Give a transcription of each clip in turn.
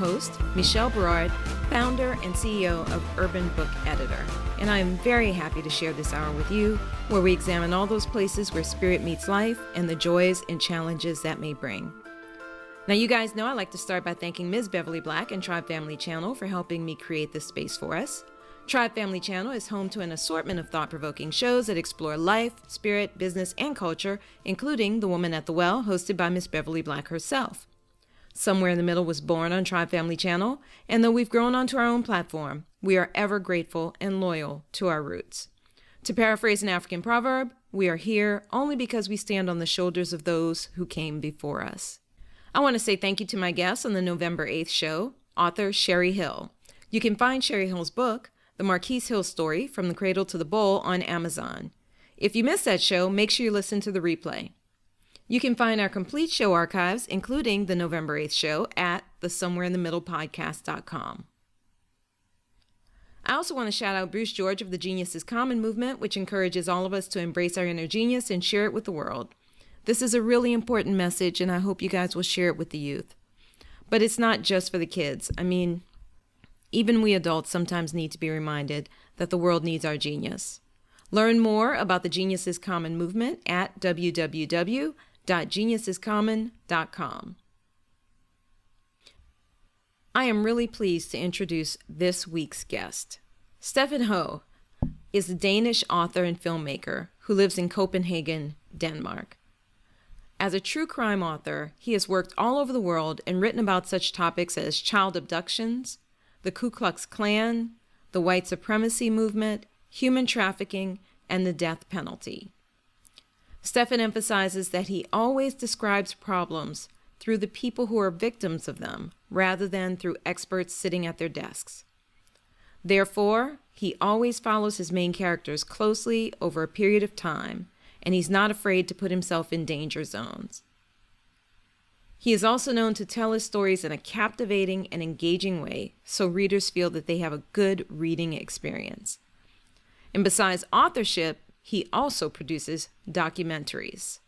Host, Michelle Berard, founder and CEO of Urban Book Editor, and I am very happy to share this hour with you where we examine all those places where spirit meets life and the joys and challenges that may bring. Now, you guys know I like to start by thanking Ms. Beverly Black and Tribe Family Channel for helping me create this space for us. Tribe Family Channel is home to an assortment of thought provoking shows that explore life, spirit, business, and culture, including The Woman at the Well, hosted by Miss Beverly Black herself. Somewhere in the Middle was born on Tribe Family Channel, and though we've grown onto our own platform, we are ever grateful and loyal to our roots. To paraphrase an African proverb, we are here only because we stand on the shoulders of those who came before us. I want to say thank you to my guests on the November 8th show, author Sherry Hill. You can find Sherry Hill's book, the Marquise Hill story, From the Cradle to the Bowl, on Amazon. If you missed that show, make sure you listen to the replay. You can find our complete show archives, including the November 8th show, at the Somewhere in the Middle podcast.com. I also want to shout out Bruce George of the Genius is Common movement, which encourages all of us to embrace our inner genius and share it with the world. This is a really important message, and I hope you guys will share it with the youth. But it's not just for the kids. I mean, even we adults sometimes need to be reminded that the world needs our genius. Learn more about the Genius is Common movement at www.geniusiscommon.com. I am really pleased to introduce this week's guest. Steffen Ho is a Danish author and filmmaker who lives in Copenhagen, Denmark. As a true crime author, he has worked all over the world and written about such topics as child abductions, the Ku Klux Klan, the white supremacy movement, human trafficking, and the death penalty. Steffen emphasizes that he always describes problems through the people who are victims of them rather than through experts sitting at their desks. Therefore, he always follows his main characters closely over a period of time, and he's not afraid to put himself in danger zones. He is also known to tell his stories in a captivating and engaging way so readers feel that they have a good reading experience. And besides authorship, he also produces documentaries.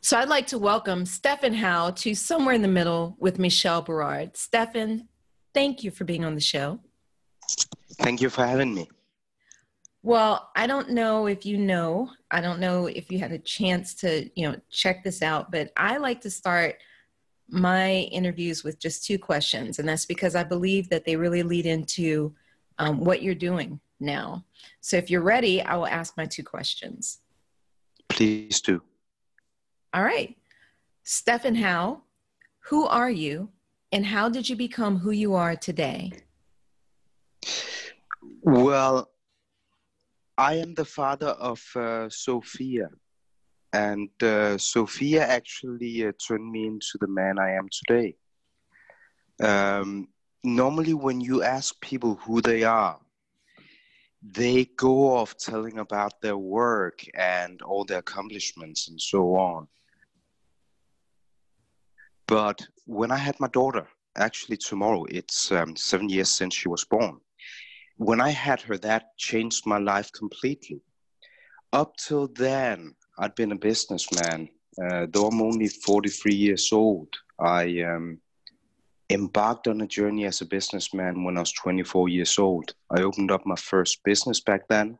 So I'd like to welcome Steffen Hough to Somewhere in the Middle with Michelle Berard. Steffen, thank you for being on the show. Thank you for having me. Well, I don't know if you know, I don't know if you had a chance to, you know, check this out, but I like to start my interviews with just two questions. And that's because I believe that they really lead into um, what you're doing now. So if you're ready, I will ask my two questions. Please do. All right. Steffen Hough, who are you and how did you become who you are today? Well, I am the father of uh, Sophia, and uh, Sophia actually uh, turned me into the man I am today. Um, normally, when you ask people who they are, they go off telling about their work and all their accomplishments and so on. But when I had my daughter, actually tomorrow, it's um, seven years since she was born when I had her, that changed my life completely. Up till then, I'd been a businessman. Uh, though I'm only 43 years old, I um, embarked on a journey as a businessman when I was 24 years old. I opened up my first business back then.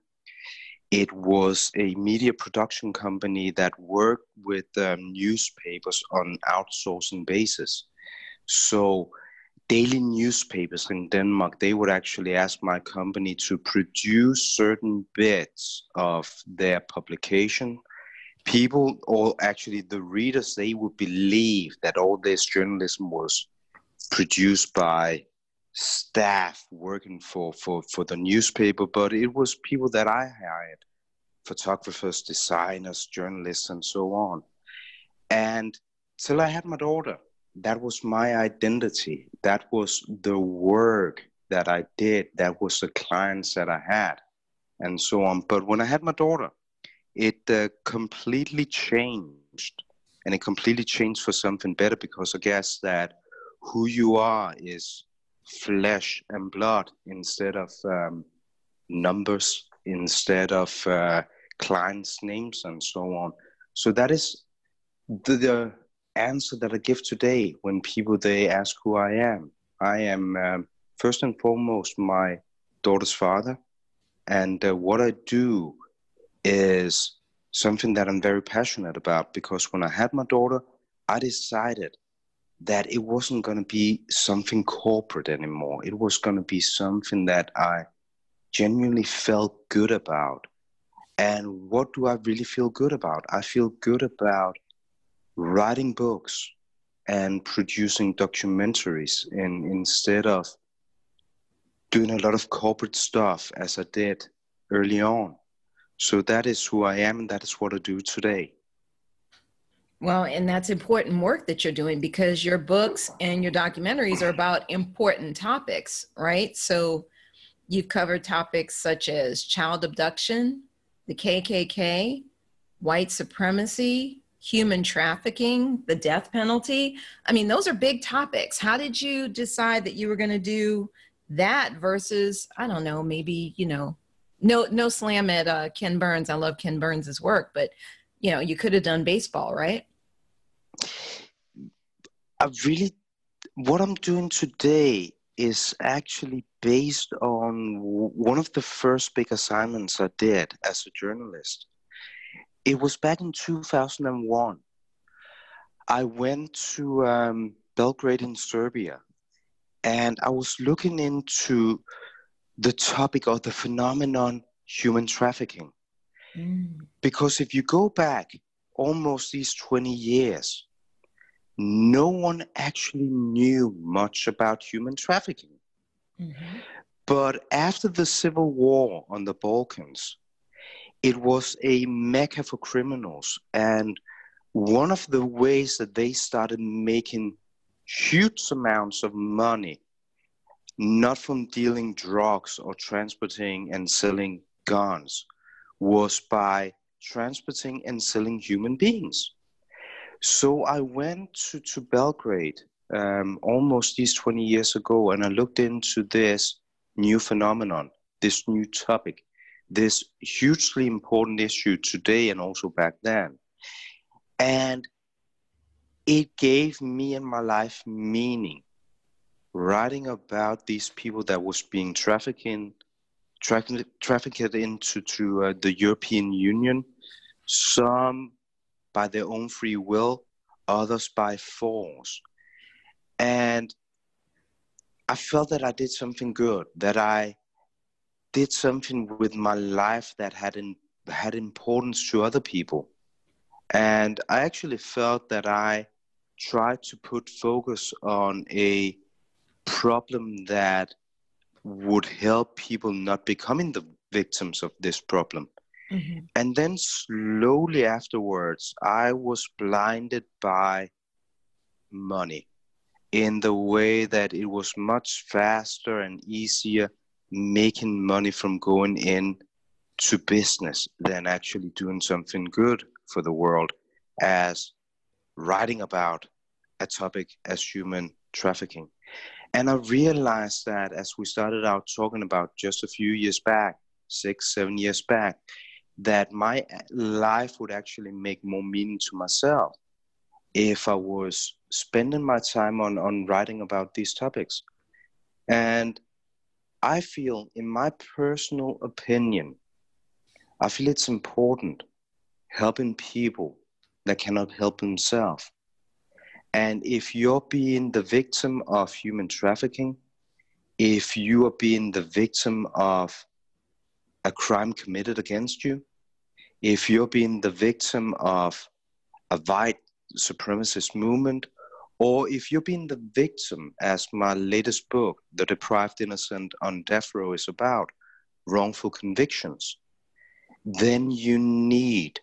it was a media production company that worked with um, newspapers on outsourcing basis. So daily newspapers in Denmark, they would actually ask my company to produce certain bits of their publication. People, or actually the readers, they would believe that all this journalism was produced by staff working for, for, for the newspaper, but it was people that I hired photographers, designers, journalists, and so on. And till I had my daughter, that was my identity. That was the work that I did. That was the clients that I had, and so on. But when I had my daughter, it uh, completely changed. And it completely changed for something better because I guess that who you are is flesh and blood instead of um, numbers, instead of uh, clients' names, and so on. So that is the, the, answer that I give today when people they ask who I am. I am um, first and foremost my daughter's father, and uh, what I do is something that I'm very passionate about because when I had my daughter, I decided that it wasn't going to be something corporate anymore. It was going to be something that I genuinely felt good about. And what do I really feel good about? I feel good about writing books and producing documentaries in, instead of doing a lot of corporate stuff as I did early on. So that is who I am and that is what I do today. Well, and that's important work that you're doing because your books and your documentaries are about important topics, right? So you've covered topics such as child abduction, the KKK, white supremacy, human trafficking, the death penalty. I mean, those are big topics. How did you decide that you were going to do that versus, I don't know, maybe, you know, no no slam at uh, Ken Burns. I love Ken Burns's work, but you know, you could have done baseball, right? I really, what I'm doing today is actually based on one of the first big assignments I did as a journalist. It was back in 2001. I went to um, Belgrade in Serbia and I was looking into the topic of the phenomenon human trafficking. Mm. Because if you go back almost these 20 years, no one actually knew much about human trafficking. Mm-hmm. But after the civil war on the Balkans, it was a mecca for criminals. And one of the ways that they started making huge amounts of money, not from dealing drugs or transporting and selling guns, was by transporting and selling human beings. So I went to, to Belgrade um, almost these 20 years ago and I looked into this new phenomenon, this new topic, this hugely important issue today and also back then. And it gave me and my life meaning. Writing about these people that was being trafficking, tra- trafficked into to, uh, the European Union, some by their own free will, others by force. And I felt that I did something good, that I did something with my life that had, in, had importance to other people. And I actually felt that I tried to put focus on a problem that would help people not becoming the victims of this problem. Mm-hmm. And then slowly afterwards, I was blinded by money in the way that it was much faster and easier making money from going in to business than actually doing something good for the world as writing about a topic as human trafficking. And I realized that as we started out talking about just a few years back, six, seven years back, that my life would actually make more meaning to myself if I was spending my time on, on writing about these topics. And I feel, in my personal opinion, I feel it's important helping people that cannot help themselves. And if you're being the victim of human trafficking, if you are being the victim of a crime committed against you, if you're being the victim of a white supremacist movement, or if you're being the victim, as my latest book, The Deprived Innocent on Death Row, is about, wrongful convictions, then you need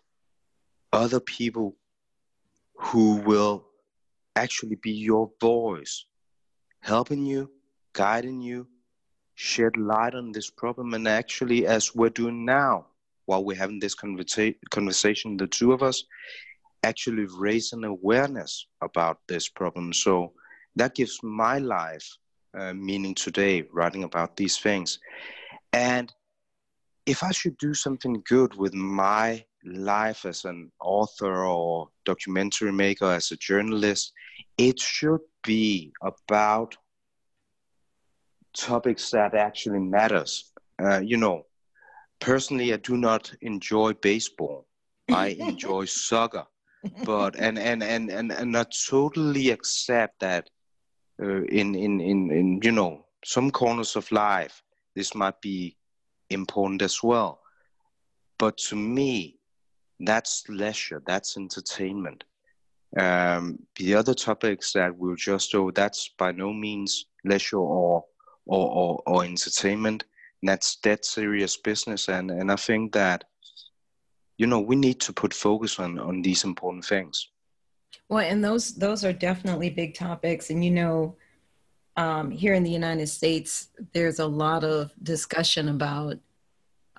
other people who will actually be your voice, helping you, guiding you, shed light on this problem. And actually, as we're doing now, while we're having this conversa- conversation, the two of us, actually raise an awareness about this problem. So that gives my life uh, meaning today, writing about these things. And if I should do something good with my life as an author or documentary maker, as a journalist, it should be about topics that actually matters. Uh, you know, personally, I do not enjoy baseball. I enjoy soccer, but and and and and and I totally accept that uh, in in in in you know some corners of life this might be important as well. But to me, that's leisure, that's entertainment. Um, the other topics that we'll just do, that's by no means leisure or or, or, or entertainment. That's dead serious business, and, and I think that you know we need to put focus on on these important things. Well, and those those are definitely big topics, and you know, um, here in the United States, there's a lot of discussion about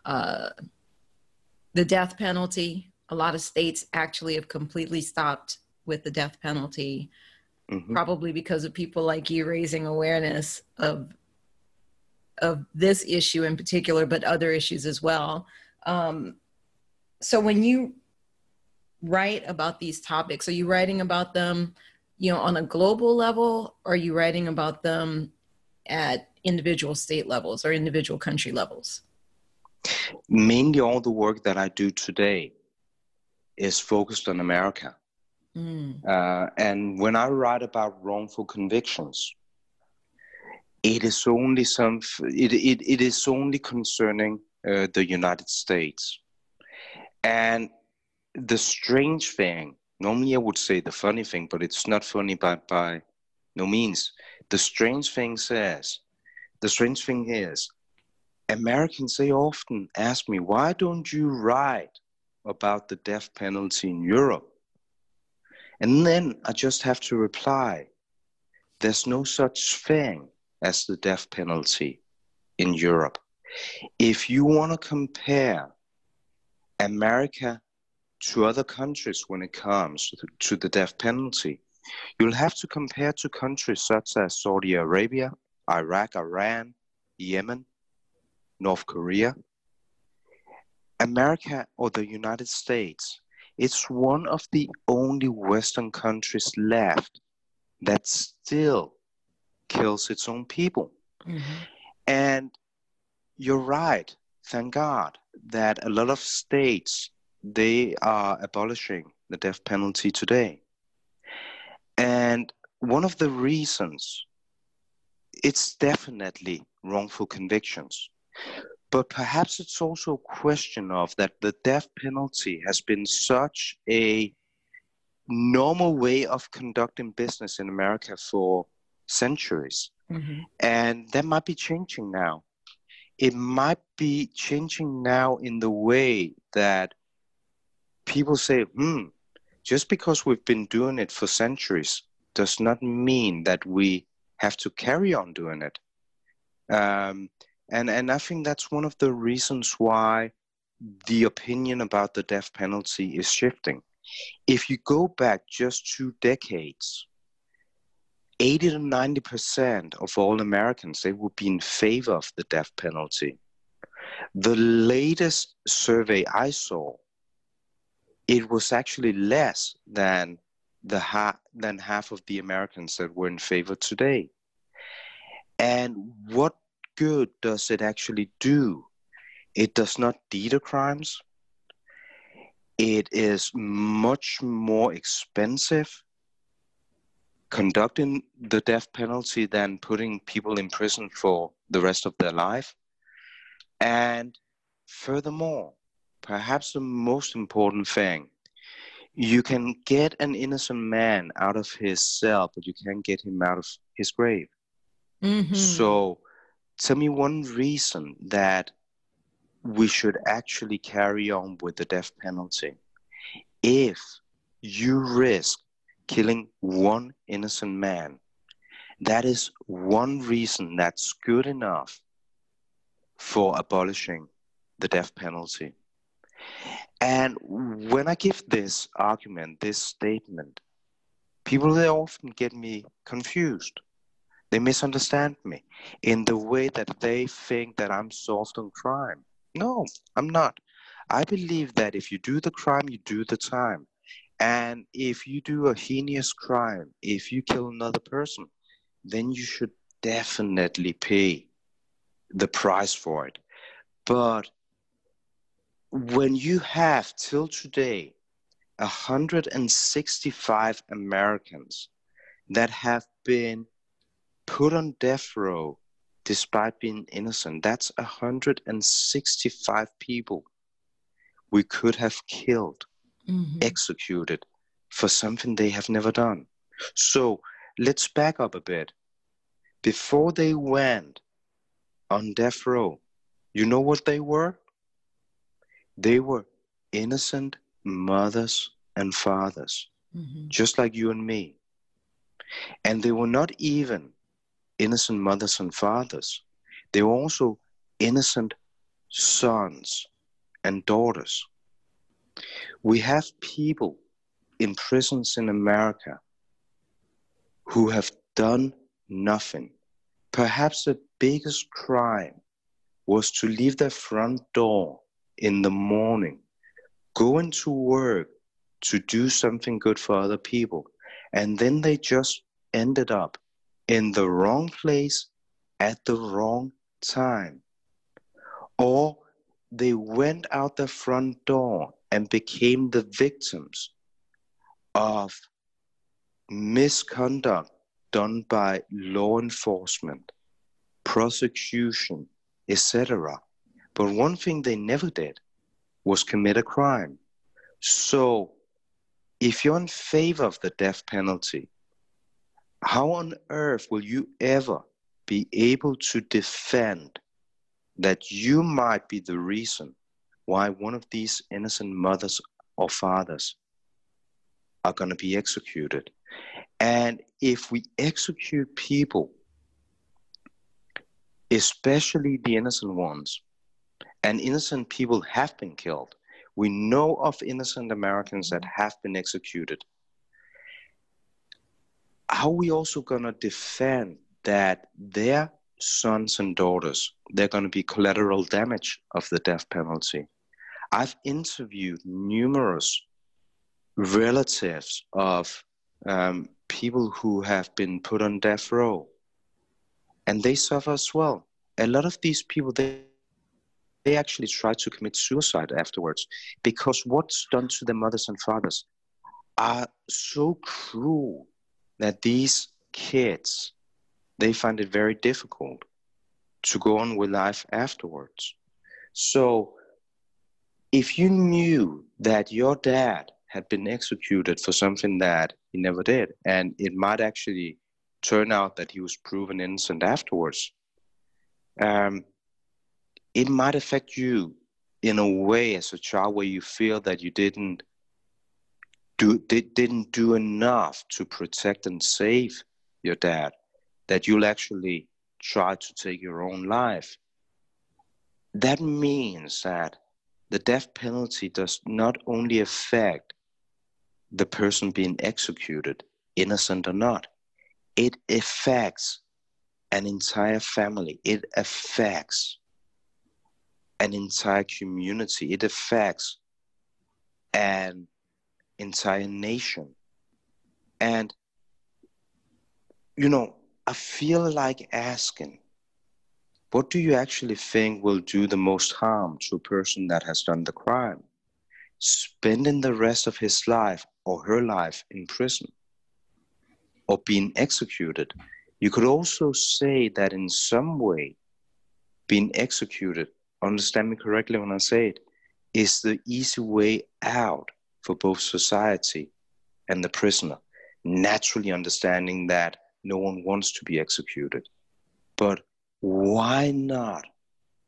uh, the death penalty. A lot of states actually have completely stopped with the death penalty, mm-hmm. probably because of people like you raising awareness of of this issue in particular, but other issues as well. Um, so when you write about these topics, are you writing about them, you know, on a global level, or are you writing about them at individual state levels or individual country levels? Mainly, all the work that I do today is focused on America. Mm. Uh, and when I write about wrongful convictions, it is only some. It it, it is only concerning uh, the United States, and the strange thing. Normally, I would say the funny thing, but it's not funny by by no means. The strange thing says, the strange thing is, Americans they often ask me, why don't you write about the death penalty in Europe? And then I just have to reply, there's no such thing as the death penalty in Europe. If you want to compare America to other countries when it comes to the death penalty, you'll have to compare to countries such as Saudi Arabia, Iraq, Iran, Yemen, North Korea. America or the United States, it's one of the only Western countries left that still kills its own people. Mm-hmm. And you're right, thank God, that a lot of states they are abolishing the death penalty today. And one of the reasons it's definitely wrongful convictions. But perhaps it's also a question of that the death penalty has been such a normal way of conducting business in America for centuries. Mm-hmm. And that might be changing now. It might be changing now in the way that people say, hmm, just because we've been doing it for centuries does not mean that we have to carry on doing it. Um, and, and I think that's one of the reasons why the opinion about the death penalty is shifting. If you go back just two decades, 80 to 90 percent of all Americans they would be in favor of the death penalty. The latest survey I saw, it was actually less than the ha- than half of the Americans that were in favor today. And what good does it actually do? It does not deter crimes. it is much more expensive conducting the death penalty than putting people in prison for the rest of their life. And furthermore, perhaps the most important thing, you can get an innocent man out of his cell, but you can't get him out of his grave. Mm-hmm. So tell me one reason that we should actually carry on with the death penalty. If you risk killing one innocent man, that is one reason that's good enough for abolishing the death penalty. And when I give this argument, this statement, people they often get me confused. They misunderstand me in the way that they think that I'm soft on crime. No, I'm not. I believe that if you do the crime, you do the time. And if you do a heinous crime, if you kill another person, then you should definitely pay the price for it. But when you have till today 165 Americans that have been put on death row despite being innocent, that's 165 people we could have killed, mm-hmm. executed for something they have never done. So let's back up a bit. Before they went on death row, you know what they were? They were innocent mothers and fathers, mm-hmm. just like you and me. And they were not even innocent mothers and fathers, they were also innocent sons and daughters. We have people in prisons in America who have done nothing. Perhaps the biggest crime was to leave their front door in the morning, go into work to do something good for other people, and then they just ended up in the wrong place at the wrong time. Or they went out the front door and became the victims of misconduct done by law enforcement, prosecution, etc. But one thing they never did was commit a crime. So, if you're in favor of the death penalty, how on earth will you ever be able to defend that you might be the reason why one of these innocent mothers or fathers are going to be executed? And if we execute people, especially the innocent ones, and innocent people have been killed, we know of innocent Americans that have been executed how are we also going to defend that their sons and daughters they're going to be collateral damage of the death penalty i've interviewed numerous relatives of um, people who have been put on death row and they suffer as well a lot of these people they they actually try to commit suicide afterwards because what's done to their mothers and fathers are so cruel that these kids they find it very difficult to go on with life afterwards. So if you knew that your dad had been executed for something that he never did, and it might actually turn out that he was proven innocent afterwards, um, it might affect you in a way as a child where you feel that you didn't do did, didn't do enough to protect and save your dad that you'll actually try to take your own life. That means that the death penalty does not only affect the person being executed innocent or not. It affects an entire family. It affects an entire community. It affects an entire nation. And, you know, I feel like asking, what do you actually think will do the most harm to a person that has done the crime? spending the rest of his life or her life in prison or being executed. You could also say that in some way, being executed, understand me correctly when I say it, is the easy way out for both society and the prisoner. Naturally, understanding that no one wants to be executed. But why not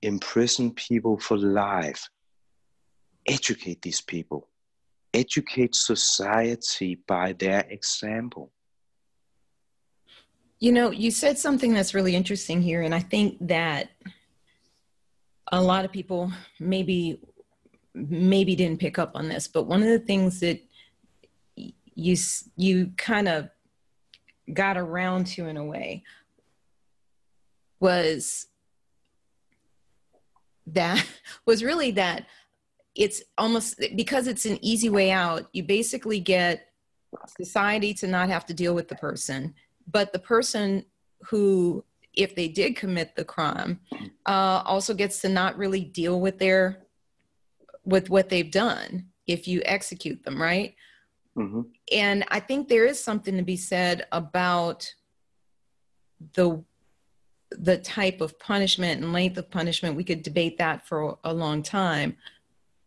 imprison people for life? Educate these people, educate society by their example. You know, you said something that's really interesting here, and I think that a lot of people maybe maybe didn't pick up on this, but one of the things that you you kind of got around to in a way was that was really that it's almost because it's an easy way out you basically get society to not have to deal with the person but the person who if they did commit the crime uh, also gets to not really deal with their with what they've done if you execute them right mm-hmm. and i think there is something to be said about the the type of punishment and length of punishment we could debate that for a long time.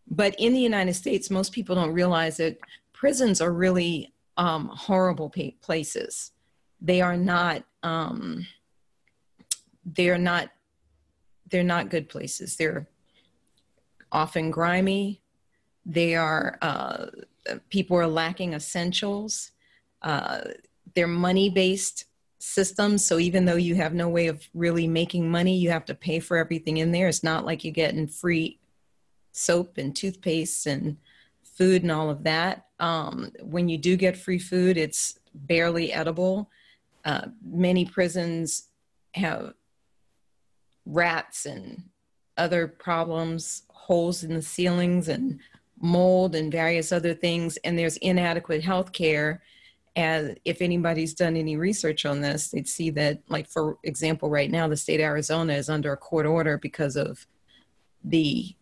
But in the united states most people don't realize that prisons are really um, horrible places. They are not um, they're not they're not good places. They're often grimy. They are uh, people are lacking essentials. Uh, they're money based systems so even though you have no way of really making money you have to pay for everything in there. It's not like you're getting free soap and toothpaste and food and all of that. Um, when you do get free food it's barely edible. Uh, many prisons have rats and other problems, holes in the ceilings and mold and various other things, and there's inadequate health care. And if anybody's done any research on this, they'd see that, like, for example, right now, the state of Arizona is under a court order because of the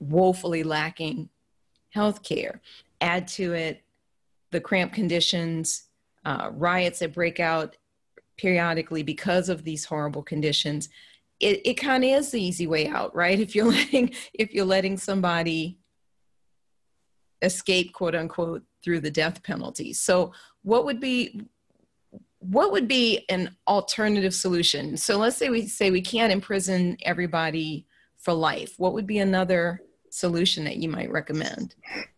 woefully lacking health care. Add to it the cramped conditions, uh, riots that break out periodically because of these horrible conditions it, it kind of is the easy way out right if you're letting if you're letting somebody escape quote unquote through the death penalty so what would be what would be an alternative solution so let's say we say we can't imprison everybody for life what would be another solution that you might recommend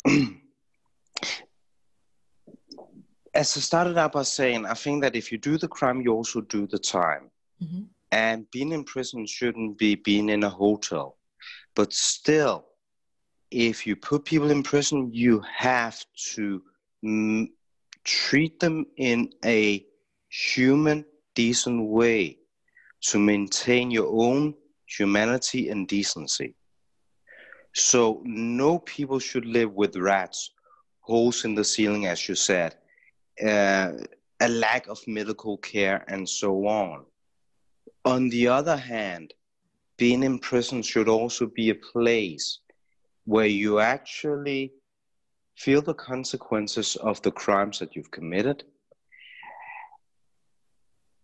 as I started out by saying, I think that if you do the crime, you also do the time. Mm-hmm. And being in prison shouldn't be being in a hotel. But still, if you put people in prison, you have to treat them in a human, decent way to maintain your own humanity and decency. So, no people should live with rats, holes in the ceiling, as you said uh, a lack of medical care, and so on. On the other hand, being in prison should also be a place where you actually feel the consequences of the crimes that you've committed.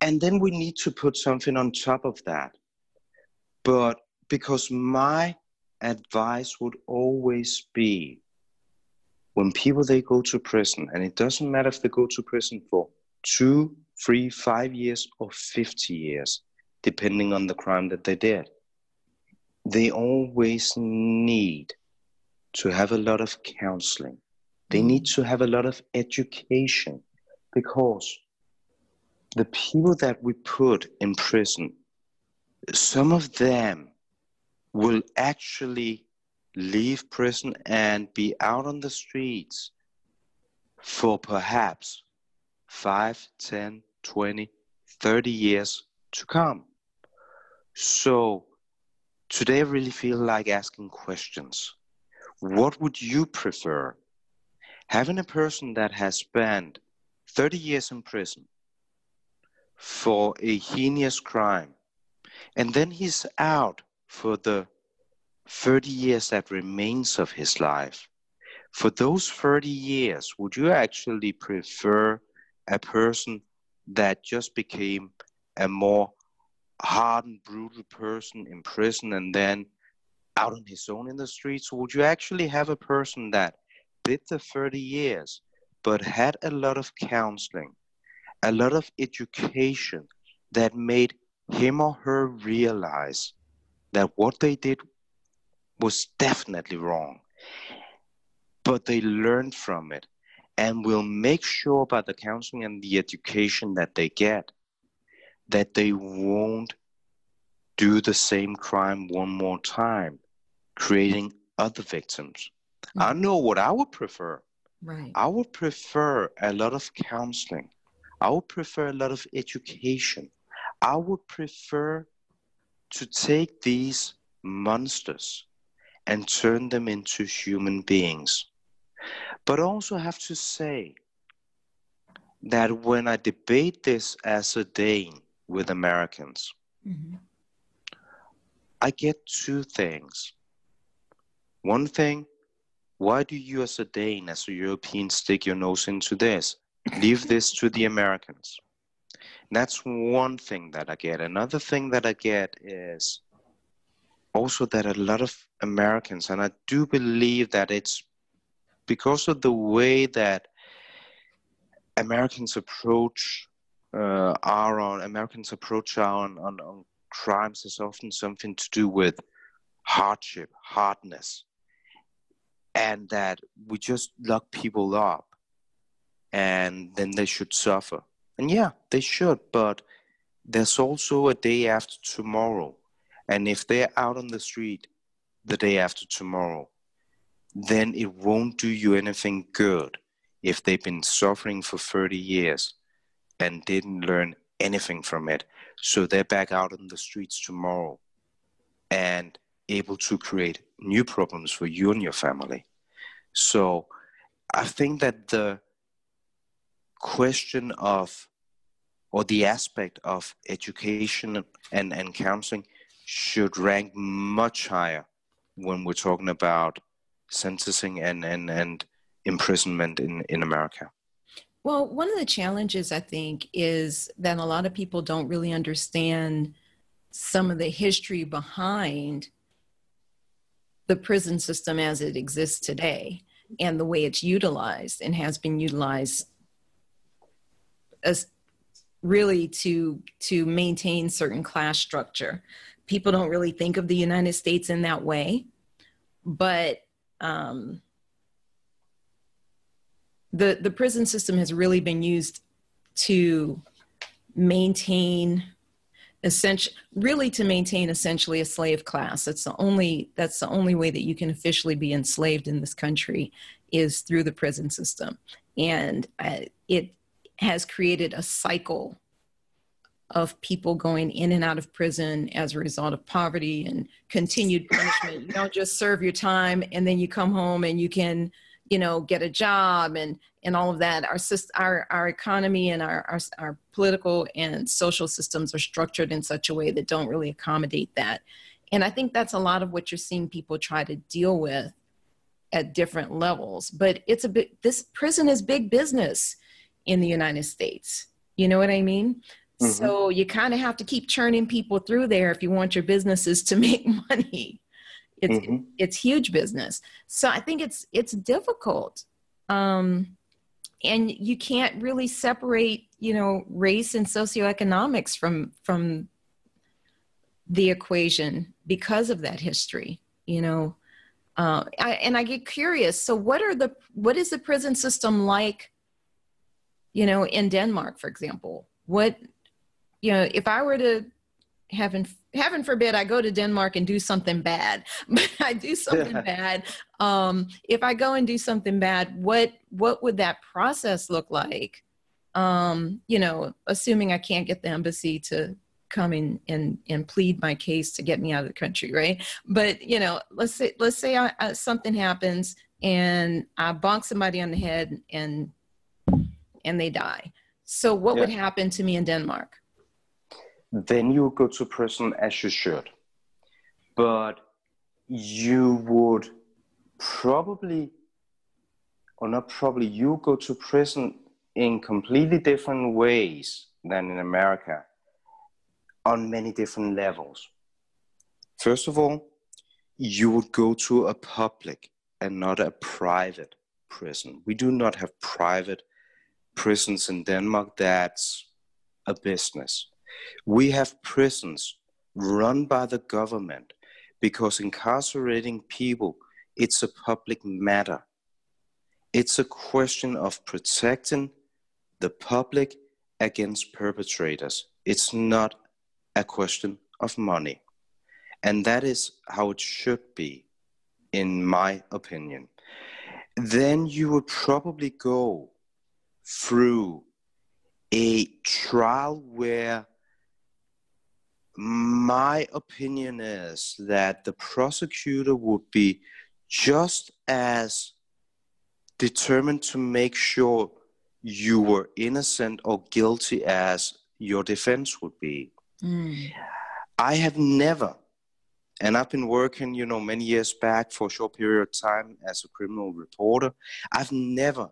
And then we need to put something on top of that. But because my advice would always be when people they go to prison, and it doesn't matter if they go to prison for two, three, five years, or 50 years, depending on the crime that they did, they always need to have a lot of counseling. They mm. need to have a lot of education because the people that we put in prison, some of them will actually leave prison and be out on the streets for perhaps 5, 10, 20, 30 years to come. So today I really feel like asking questions. What would you prefer? Having a person that has spent 30 years in prison for a heinous crime, and then he's out for the 30 years that remains of his life for those 30 years, would you actually prefer a person that just became a more hardened, brutal person in prison and then out on his own in the streets? Would you actually have a person that did the 30 years but had a lot of counseling, a lot of education that made him or her realize that what they did was definitely wrong, but they learned from it and will make sure by the counseling and the education that they get that they won't do the same crime one more time, creating other victims. Mm-hmm. I know what I would prefer. Right. I would prefer a lot of counseling. I would prefer a lot of education. I would prefer to take these monsters and turn them into human beings. But I also have to say that when I debate this as a Dane with Americans, mm-hmm. I get two things. One thing, why do you as a Dane, as a European, stick your nose into this? Leave this to the Americans. That's one thing that I get. Another thing that I get is also that a lot of Americans, and I do believe that it's because of the way that Americans approach uh, our on Americans approach on, on, on crimes is often something to do with hardship, hardness, and that we just lock people up and then they should suffer. And yeah, they should, but there's also a day after tomorrow. And if they're out on the street the day after tomorrow, then it won't do you anything good if they've been suffering for 30 years and didn't learn anything from it. So they're back out on the streets tomorrow and able to create new problems for you and your family. So I think that the question of or the aspect of education and, and counseling should rank much higher when we're talking about sentencing and, and, and imprisonment in, in America. Well, one of the challenges I think is that a lot of people don't really understand some of the history behind the prison system as it exists today and the way it's utilized and has been utilized as really to to maintain certain class structure. People don't really think of the united states in that way but um, the the prison system has really been used to maintain essential really to maintain essentially a slave class that's the only that's the only way that you can officially be enslaved in this country is through the prison system and uh, it has created a cycle of people going in and out of prison as a result of poverty and continued punishment. you don't just serve your time and then you come home and you can, you know, get a job and and all of that. Our our our economy and our, our our political and social systems are structured in such a way that don't really accommodate that. And I think that's a lot of what you're seeing people try to deal with at different levels. But it's a bit this prison is big business in the United States. You know what I mean? Mm-hmm. So you kind of have to keep churning people through there if you want your businesses to make money. It's mm-hmm. it's huge business. So I think it's it's difficult. Um, and you can't really separate, you know, race and socioeconomics from from the equation because of that history, you know. Uh, I, and I get curious. So, what are the what is the prison system like? You know, in Denmark, for example, what you know, if I were to heaven heaven forbid I go to Denmark and do something bad, but I do something bad. Um, if I go and do something bad, what what would that process look like? Um, you know, assuming I can't get the embassy to come in and, and plead my case to get me out of the country, right? But you know, let's say let's say I, I, something happens and I bonk somebody on the head and and they die. So what yeah. would happen to me in Denmark? Then you go to prison as you should. But you would probably or not probably, you go to prison in completely different ways than in America on many different levels. First of all, you would go to a public and not a private prison. We do not have private prisons in Denmark. That's a business. We have prisons run by the government because incarcerating people it's a public matter. It's a question of protecting the public against perpetrators. It's not a question of money. And that is how it should be, in my opinion. Then you would probably go through a trial where my opinion is that the prosecutor would be just as determined to make sure you were innocent or guilty as your defense would be. Mm. I have never, and I've been working, you know, many years back for a short period of time as a criminal reporter. I've never,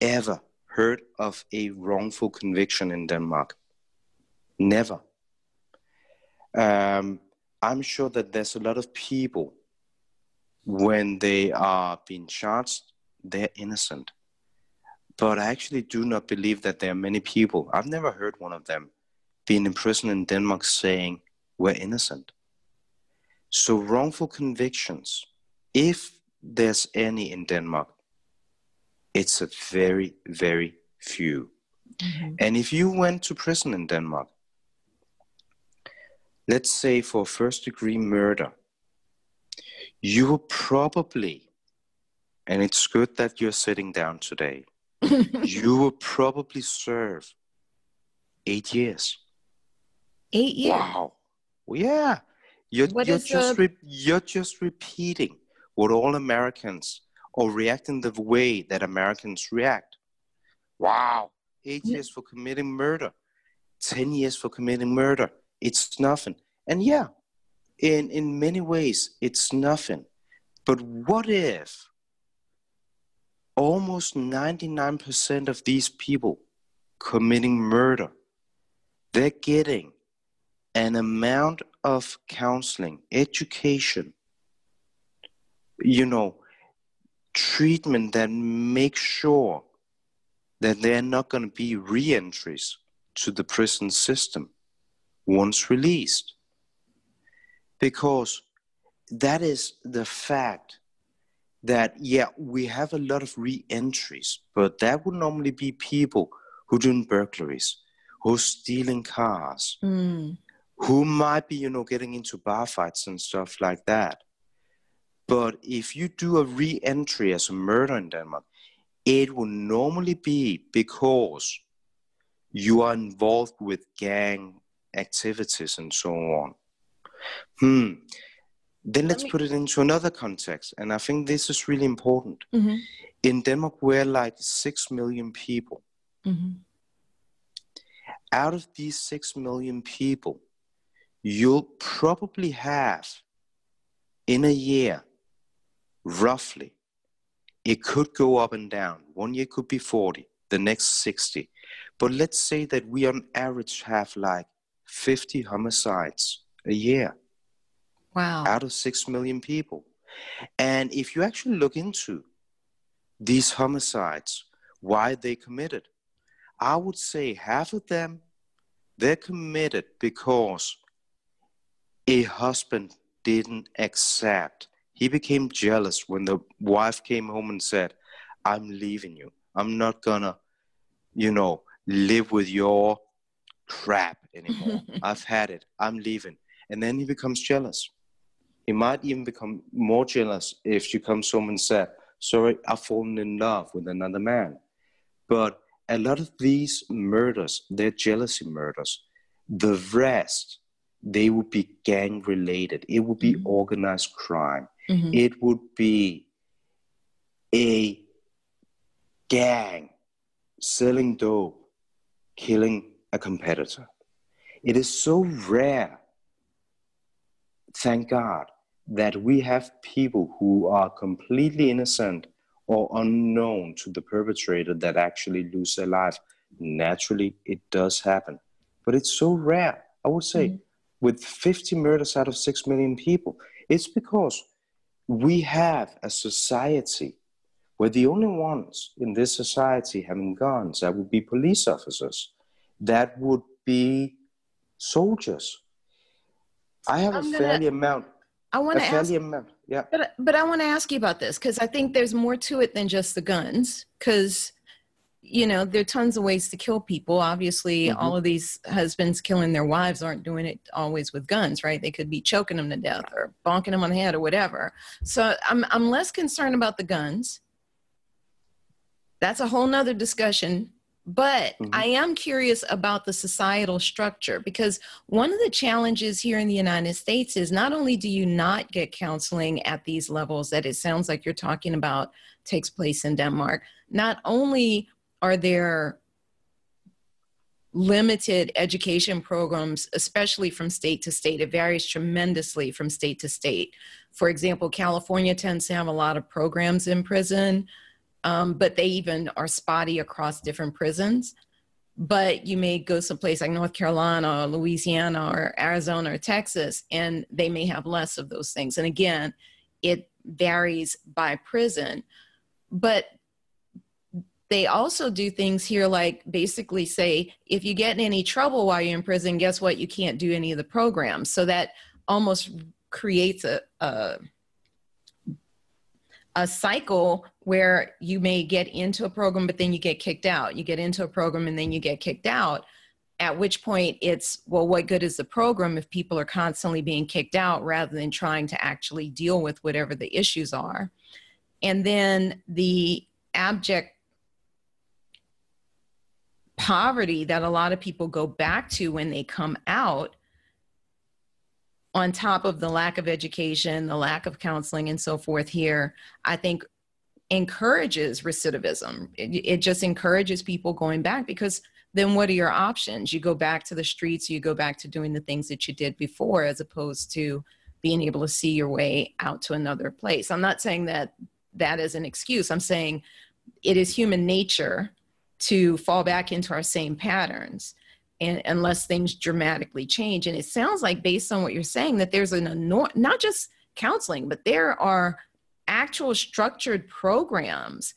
ever heard of a wrongful conviction in Denmark. Never. Um, I'm sure that there's a lot of people when they are being charged, they're innocent. But I actually do not believe that there are many people, I've never heard one of them being in prison in Denmark saying we're innocent. So, wrongful convictions, if there's any in Denmark, it's a very, very few. Mm-hmm. And if you went to prison in Denmark, let's say for first degree murder, you will probably, and it's good that you're sitting down today, you will probably serve eight years. Eight years? Wow. Yeah. You're, you're, just re- you're just repeating what all Americans or reacting the way that Americans react. Wow. Eight yeah. years for committing murder. 10 years for committing murder. It's nothing. And yeah, in, in many ways, it's nothing. But what if almost 99% of these people committing murder, they're getting an amount of counseling, education, you know, treatment that makes sure that they're not going to be reentries to the prison system once released because that is the fact that yeah we have a lot of re-entries but that would normally be people who doing burglaries who stealing cars mm. who might be you know getting into bar fights and stuff like that but if you do a re-entry as a murder in denmark it will normally be because you are involved with gang activities and so on Hmm. Then let's put it into another context, and I think this is really important. Mm-hmm. In Denmark, we're like six million people. Mm-hmm. Out of these six million people, you'll probably have in a year, roughly, it could go up and down. One year could be 40, the next 60. But let's say that we on average have like 50 homicides a year. Wow. Out of 6 million people. And if you actually look into these homicides, why they committed, I would say half of them, they're committed because a husband didn't accept. He became jealous when the wife came home and said, I'm leaving you. I'm not gonna, you know, live with your crap anymore. I've had it. I'm leaving and then he becomes jealous. He might even become more jealous if she comes home and said, "Sorry, I've fallen in love with another man." But a lot of these murders, they're jealousy murders. The rest, they would be gang related. It would be mm-hmm. organized crime. Mm-hmm. It would be a gang selling dope, killing a competitor. It is so rare thank God that we have people who are completely innocent or unknown to the perpetrator that actually lose their life. Naturally, it does happen, but it's so rare. I would say mm-hmm. with 50 murders out of 6 million people, it's because we have a society where the only ones in this society having guns that would be police officers, that would be soldiers. I have I'm a fairly amount. I want to ask. Amount, yeah. But but I want to ask you about this because I think there's more to it than just the guns. Because you know there are tons of ways to kill people. Obviously, mm-hmm. all of these husbands killing their wives aren't doing it always with guns, right? They could be choking them to death or bonking them on the head or whatever. So I'm I'm less concerned about the guns that's a whole nother discussion but mm-hmm. I am curious about the societal structure because one of the challenges here in the United States is not only do you not get counseling at these levels that it sounds like you're talking about takes place in Denmark, not only are there limited education programs, especially from state to state, it varies tremendously from state to state. For example, California tends to have a lot of programs in prison um, but they even are spotty across different prisons. But you may go someplace like North Carolina or Louisiana or Arizona or Texas, and they may have less of those things. And again, it varies by prison. But they also do things here like basically say if you get in any trouble while you're in prison guess what you can't do any of the programs so that almost creates a, a a cycle where you may get into a program but then you get kicked out. You get into a program and then you get kicked out. At which point it's well what good is the program if people are constantly being kicked out rather than trying to actually deal with whatever the issues are? And then the abject poverty that a lot of people go back to when they come out on top of the lack of education, the lack of counseling, and so forth here, I think encourages recidivism. It, it, just encourages people going back because then what are your options? You go back to the streets, you go back to doing the things that you did before, as opposed to being able to see your way out to another place. I'm not saying that that is an excuse. I'm saying it is human nature to fall back into our same patterns and unless things dramatically change. And it sounds like, based on what you're saying, that there's an enormous, not just counseling, but there are actual structured programs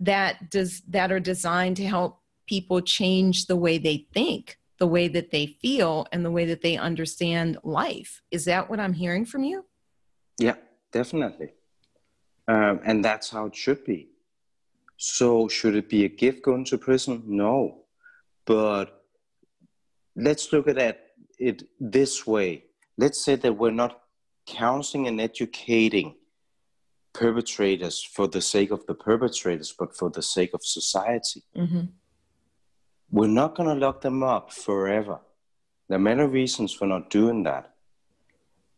that does that are designed to help people change the way they think, the way that they feel, and the way that they understand life. Is that what I'm hearing from you? Yeah, definitely. Um, and that's how it should be. So, should it be a gift going to prison? No. But let's look at it this way. Let's say that we're not counseling and educating perpetrators for the sake of the perpetrators, but for the sake of society. Mm-hmm. We're not going to lock them up forever. There are many reasons for not doing that.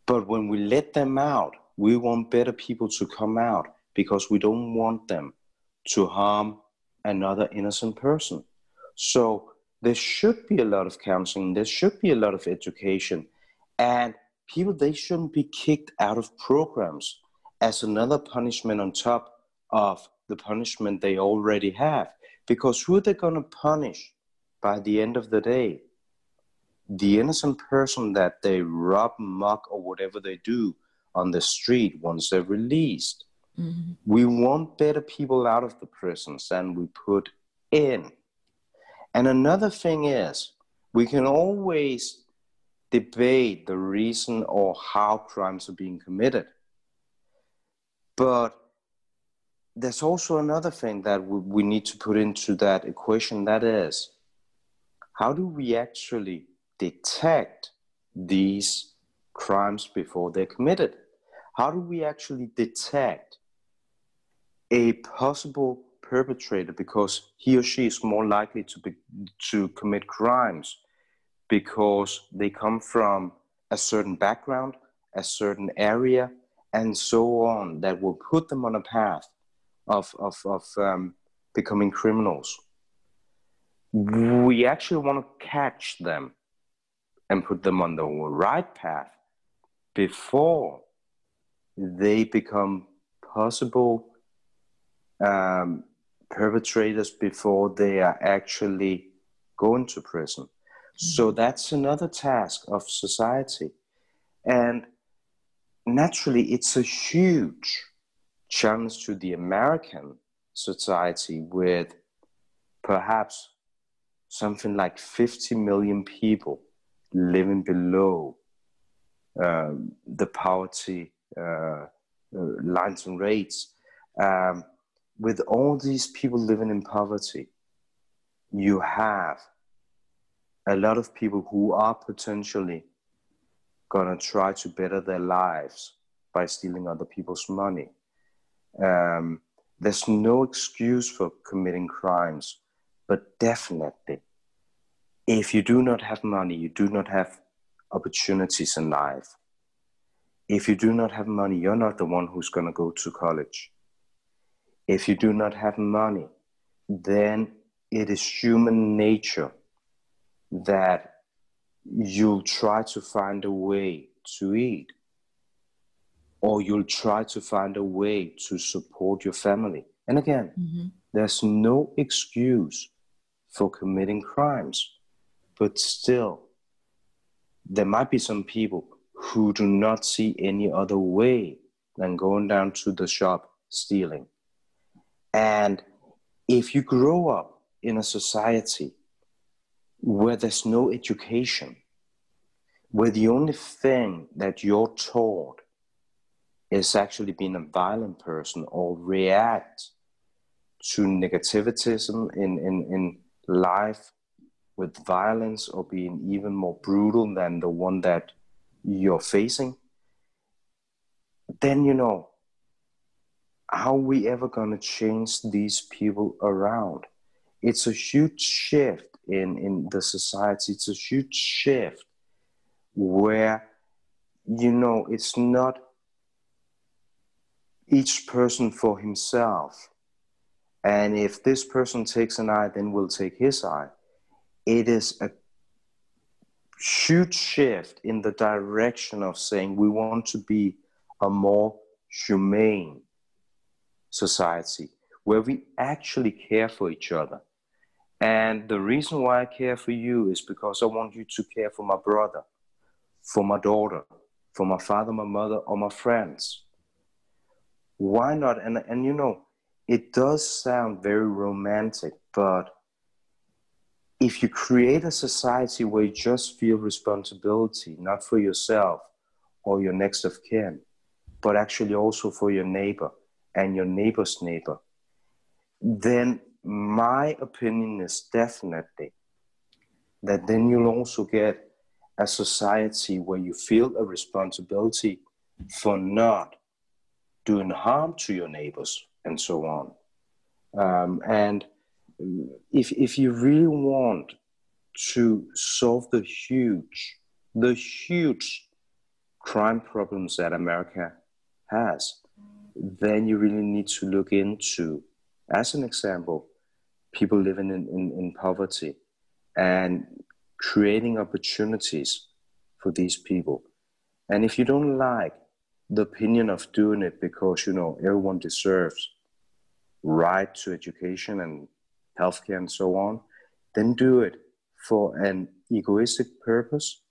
But when we let them out, we want better people to come out because we don't want them to harm another innocent person. So there should be a lot of counseling, there should be a lot of education, and people they shouldn't be kicked out of programs as another punishment on top of the punishment they already have. Because who are they going to punish by the end of the day? The innocent person that they rob, mock, or whatever they do on the street once they're released. Mm-hmm. We want better people out of the prisons than we put in. And another thing is, we can always debate the reason or how crimes are being committed. But there's also another thing that we need to put into that equation that is, how do we actually detect these crimes before they're committed? How do we actually detect a possible perpetrator because he or she is more likely to be, to commit crimes because they come from a certain background, a certain area, and so on that will put them on a path of, of, of um, becoming criminals. We actually want to catch them and put them on the right path before they become possible um, perpetrators before they are actually going to prison. Mm-hmm. So that's another task of society. And naturally, it's a huge challenge to the American society with perhaps something like 50 million people living below um, the poverty uh, uh, lines and rates. Um, with all these people living in poverty, you have a lot of people who are potentially gonna try to better their lives by stealing other people's money. Um, there's no excuse for committing crimes, but definitely, if you do not have money, you do not have opportunities in life. If you do not have money, you're not the one who's going to go to college. If you do not have money, then it is human nature that you'll try to find a way to eat or you'll try to find a way to support your family. And again, mm-hmm. there's no excuse for committing crimes, but still, there might be some people who do not see any other way than going down to the shop stealing. And if you grow up in a society where there's no education, where the only thing that you're taught is actually being a violent person or react to negativism in, in, in life with violence or being even more brutal than the one that you're facing, then you know, how we ever going to change these people around? It's a huge shift in, in the society. It's a huge shift where, you know, it's not each person for himself. And if this person takes an eye, then we'll take his eye. It is a huge shift in the direction of saying we want to be a more humane society where we actually care for each other. And the reason why I care for you is because I want you to care for my brother, for my daughter, for my father, my mother, or my friends. Why not? And, and you know, it does sound very romantic, but if you create a society where you just feel responsibility, not for yourself or your next of kin, but actually also for your neighbor and your neighbor's neighbor, then my opinion is definitely that then you'll also get a society where you feel a responsibility for not doing harm to your neighbors and so on. Um, and if if you really want to solve the huge the huge crime problems that America has, then you really need to look into, as an example, people living in, in, in poverty and creating opportunities for these people. And if you don't like the opinion of doing it because you know everyone deserves right to education and healthcare and so on, then do it for an egoistic purpose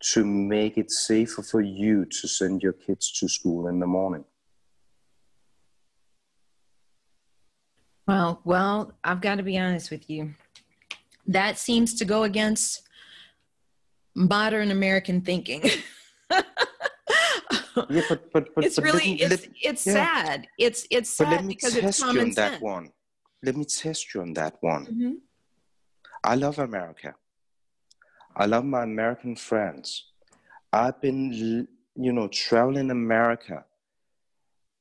to make it safer for you to send your kids to school in the morning. Well, well, I've got to be honest with you. That seems to go against modern American thinking. yeah, but, but, but it's but really let, it's it's yeah. sad. It's it's sad because it's common sense. That one let me test you on that one. Mm-hmm. I love America. I love my American friends. I've been, you know, traveling America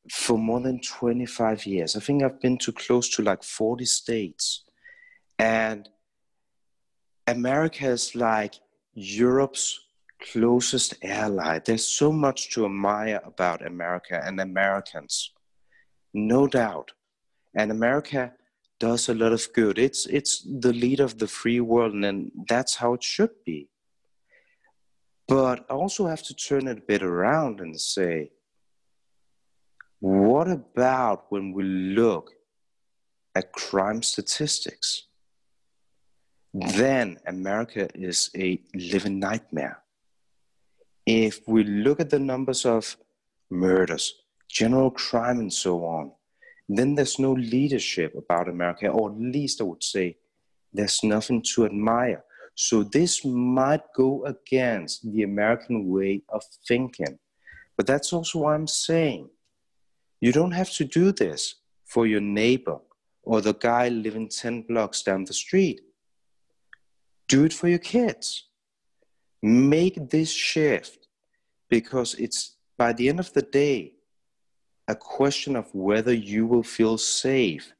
for more than 25 years. I think I've been to close to like 40 states. And America is like Europe's closest ally. There's so much to admire about America and Americans, no doubt. And America does a lot of good. It's it's the leader of the free world, and that's how it should be. But I also have to turn it a bit around and say, what about when we look at crime statistics? Then America is a living nightmare. If we look at the numbers of murders, general crime, and so on, then there's no leadership about America, or at least I would say there's nothing to admire. So this might go against the American way of thinking. But that's also what I'm saying. You don't have to do this for your neighbor or the guy living 10 blocks down the street. Do it for your kids. Make this shift because it's by the end of the day a question of whether you will feel safe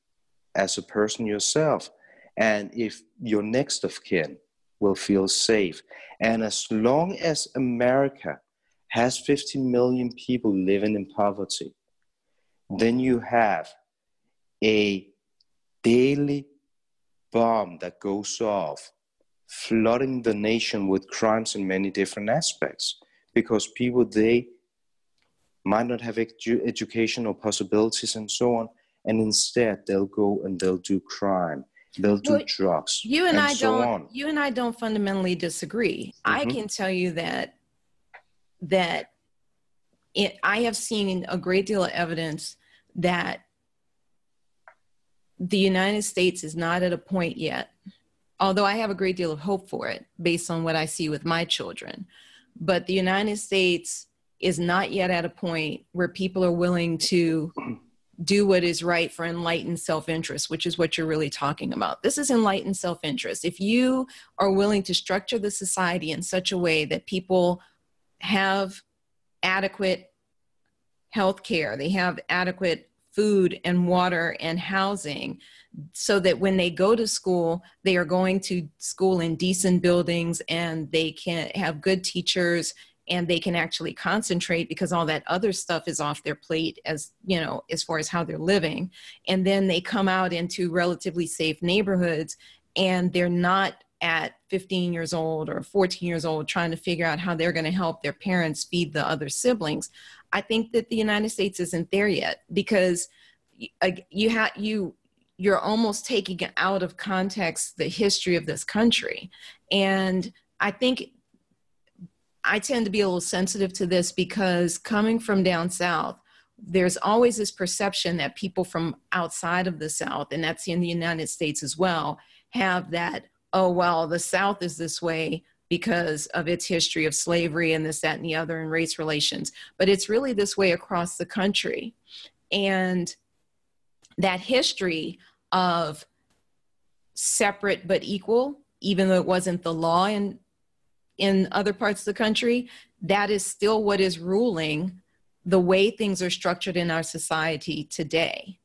as a person yourself and if your next of kin will feel safe. And as long as America has 50 million people living in poverty, then you have a daily bomb that goes off, flooding the nation with crimes in many different aspects because people, they might not have edu- educational possibilities and so on, and instead they'll go and they'll do crime they'll do well, drugs you and, and i so don't on. you and i don't fundamentally disagree mm-hmm. i can tell you that that it, i have seen a great deal of evidence that the united states is not at a point yet although i have a great deal of hope for it based on what i see with my children but the united states is not yet at a point where people are willing to do what is right for enlightened self interest, which is what you're really talking about. This is enlightened self interest. If you are willing to structure the society in such a way that people have adequate health care, they have adequate food and water and housing, so that when they go to school, they are going to school in decent buildings and they can have good teachers and they can actually concentrate because all that other stuff is off their plate as you know as far as how they're living. And then they come out into relatively safe neighborhoods and they're not at 15 years old or 14 years old trying to figure out how they're going to help their parents feed the other siblings i think that the united states isn't there yet because you have you you're almost taking out of context the history of this country. And i think I tend to be a little sensitive to this because coming from down south, there's always this perception that people from outside of the South, and that's in the United States as well, have that, oh, well, the South is this way because of its history of slavery and this, that, and the other, and race relations. But it's really this way across the country. And that history of separate but equal, even though it wasn't the law in in other parts of the country, that is still what is ruling the way things are structured in our society today.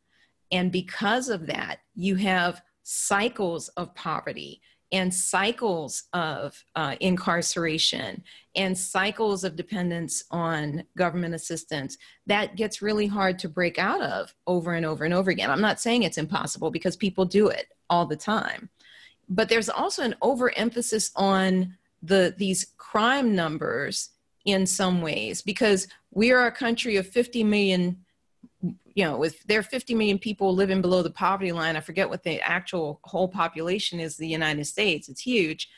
And because of that, you have cycles of poverty and cycles of uh, incarceration and cycles of dependence on government assistance that gets really hard to break out of over and over and over again. I'm not saying it's impossible because people do it all the time. But there's also an overemphasis on the these crime numbers in some ways because we are a country of 50 million you know with there are 50 million people living below the poverty line. I forget what the actual whole population is the united states. It's huge.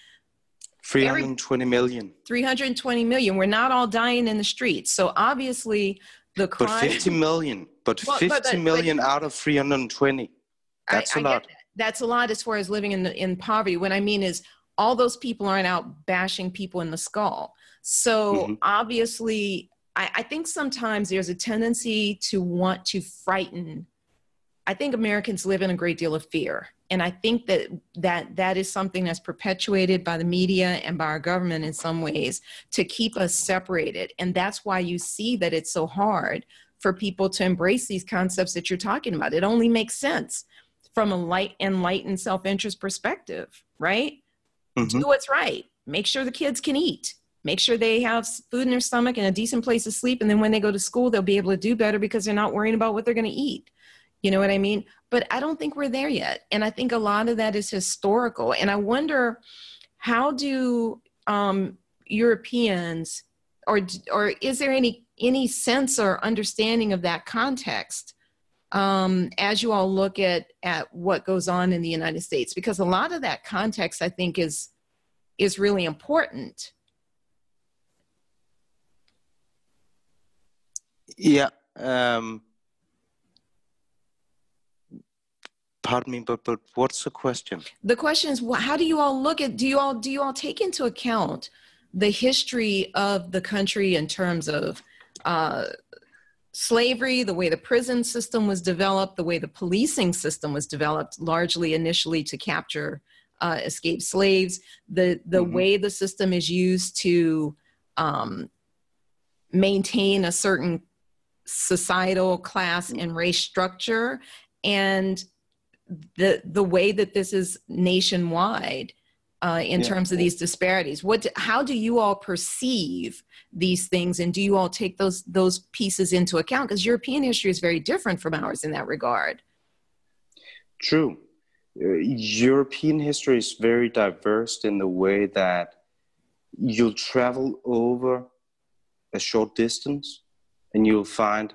320 million. 320 million. We're not all dying in the streets. So obviously the crime but 50 million but well, 50 but, but, million but, out of 320 that's I, a lot. that's a lot as far as living in the, in poverty. What i mean is all those people aren't out bashing people in the skull. So mm-hmm. obviously, I, I think sometimes there's a tendency to want to frighten. I think Americans live in a great deal of fear. And I think that, that that is something that's perpetuated by the media and by our government in some ways to keep us separated. And that's why you see that it's so hard for people to embrace these concepts that you're talking about. It only makes sense from a light enlightened self-interest perspective, right? mm-hmm. do what's right make sure the kids can eat make sure they have food in their stomach and a decent place to sleep and then when they go to school they'll be able to do better because they're not worrying about what they're going to eat you know what i mean but i don't think we're there yet and i think a lot of that is historical and i wonder how do um, europeans or or is there any any sense or understanding of that context um, as you all look at at what goes on in the United States? Because a lot of that context, I think, is is really important. Yeah. Um, pardon me, but but what's the question? The question is, how do you all look at? Do you all do you all take into account the history of the country in terms of uh, slavery, the way the prison system was developed, the way the policing system was developed, largely initially to capture uh, escaped slaves, the the mm-hmm. way the system is used to um, maintain a certain societal class and race structure, and the the way that this is nationwide uh, in yeah. terms of these disparities. What, how do you all perceive these things, and do you all take those those pieces into account? Because European history is very different from ours in that regard. True, uh, European history is very diverse in the way that you'll travel over a short distance, and you'll find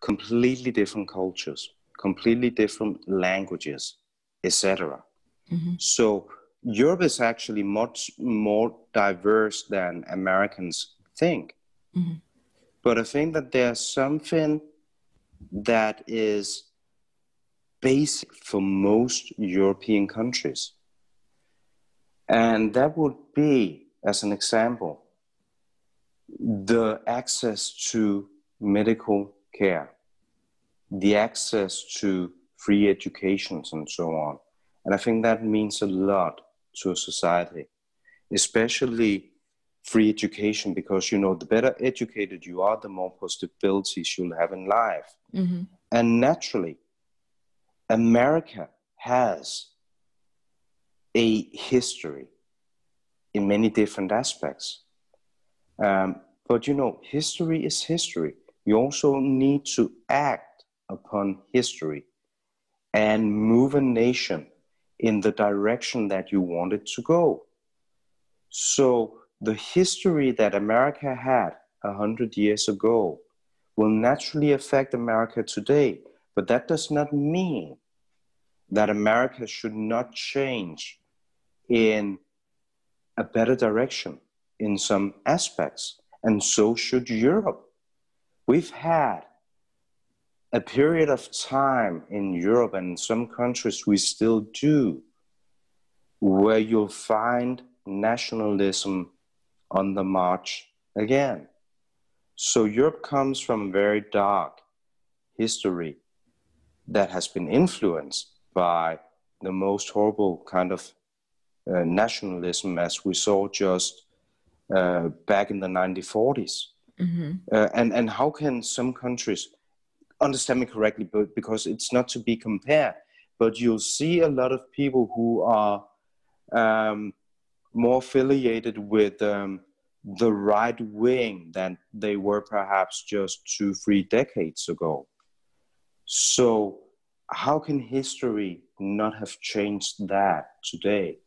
completely different cultures, completely different languages, etc. Mm-hmm. So Europe is actually much more diverse than Americans think. Mm-hmm. But I think that there's something that is basic for most European countries. And that would be, as an example, the access to medical care, the access to free educations, and so on. And I think that means a lot to a society, especially free education, because you know the better educated you are, the more possibilities you'll have in life. Mm-hmm. And naturally, America has a history in many different aspects. Um, but you know, history is history. You also need to act upon history and move a nation in the direction that you want it to go. So the history that America had a hundred years ago will naturally affect America today, but that does not mean that America should not change in a better direction in some aspects, and so should Europe. We've had a period of time in Europe and in some countries we still do, where you'll find nationalism on the march again. So Europe comes from a very dark history that has been influenced by the most horrible kind of uh, nationalism as we saw just uh, back in the 1940s. Mm-hmm. Uh, and, and how can some countries understand me correctly, but because it's not to be compared. But you'll see a lot of people who are um, more affiliated with um, the right wing than they were perhaps just two, three decades ago. So, how can history not have changed that today?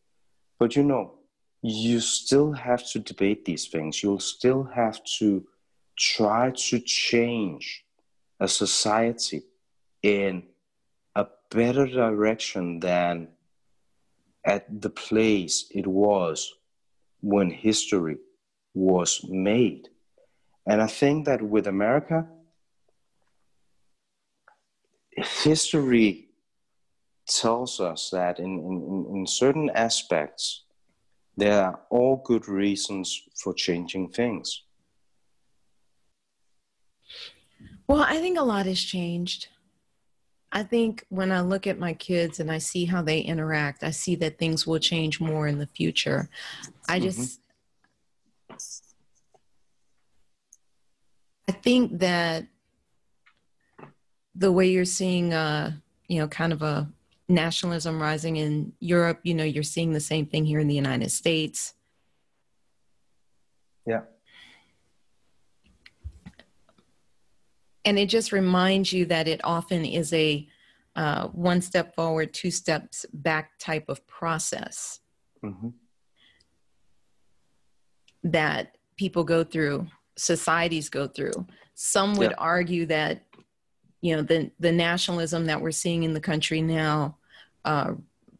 But you know, you still have to debate these things. You'll still have to try to change a society in a better direction than at the place it was when history was made. And I think that with America, history tells us that in, in, in certain aspects, there are all good reasons for changing things. Well, I think a lot has changed. I think when I look at my kids and I see how they interact, I see that things will change more in the future. I just, mm-hmm. I think that the way you're seeing, uh, you know, kind of a nationalism rising in Europe, you know, you're seeing the same thing here in the United States. Yeah. And it just reminds you that it often is a uh, one step forward, two steps back type of process mm-hmm. that people go through societies go through. Some would yeah. argue that, you know, the the nationalism that we're seeing in the country now, uh,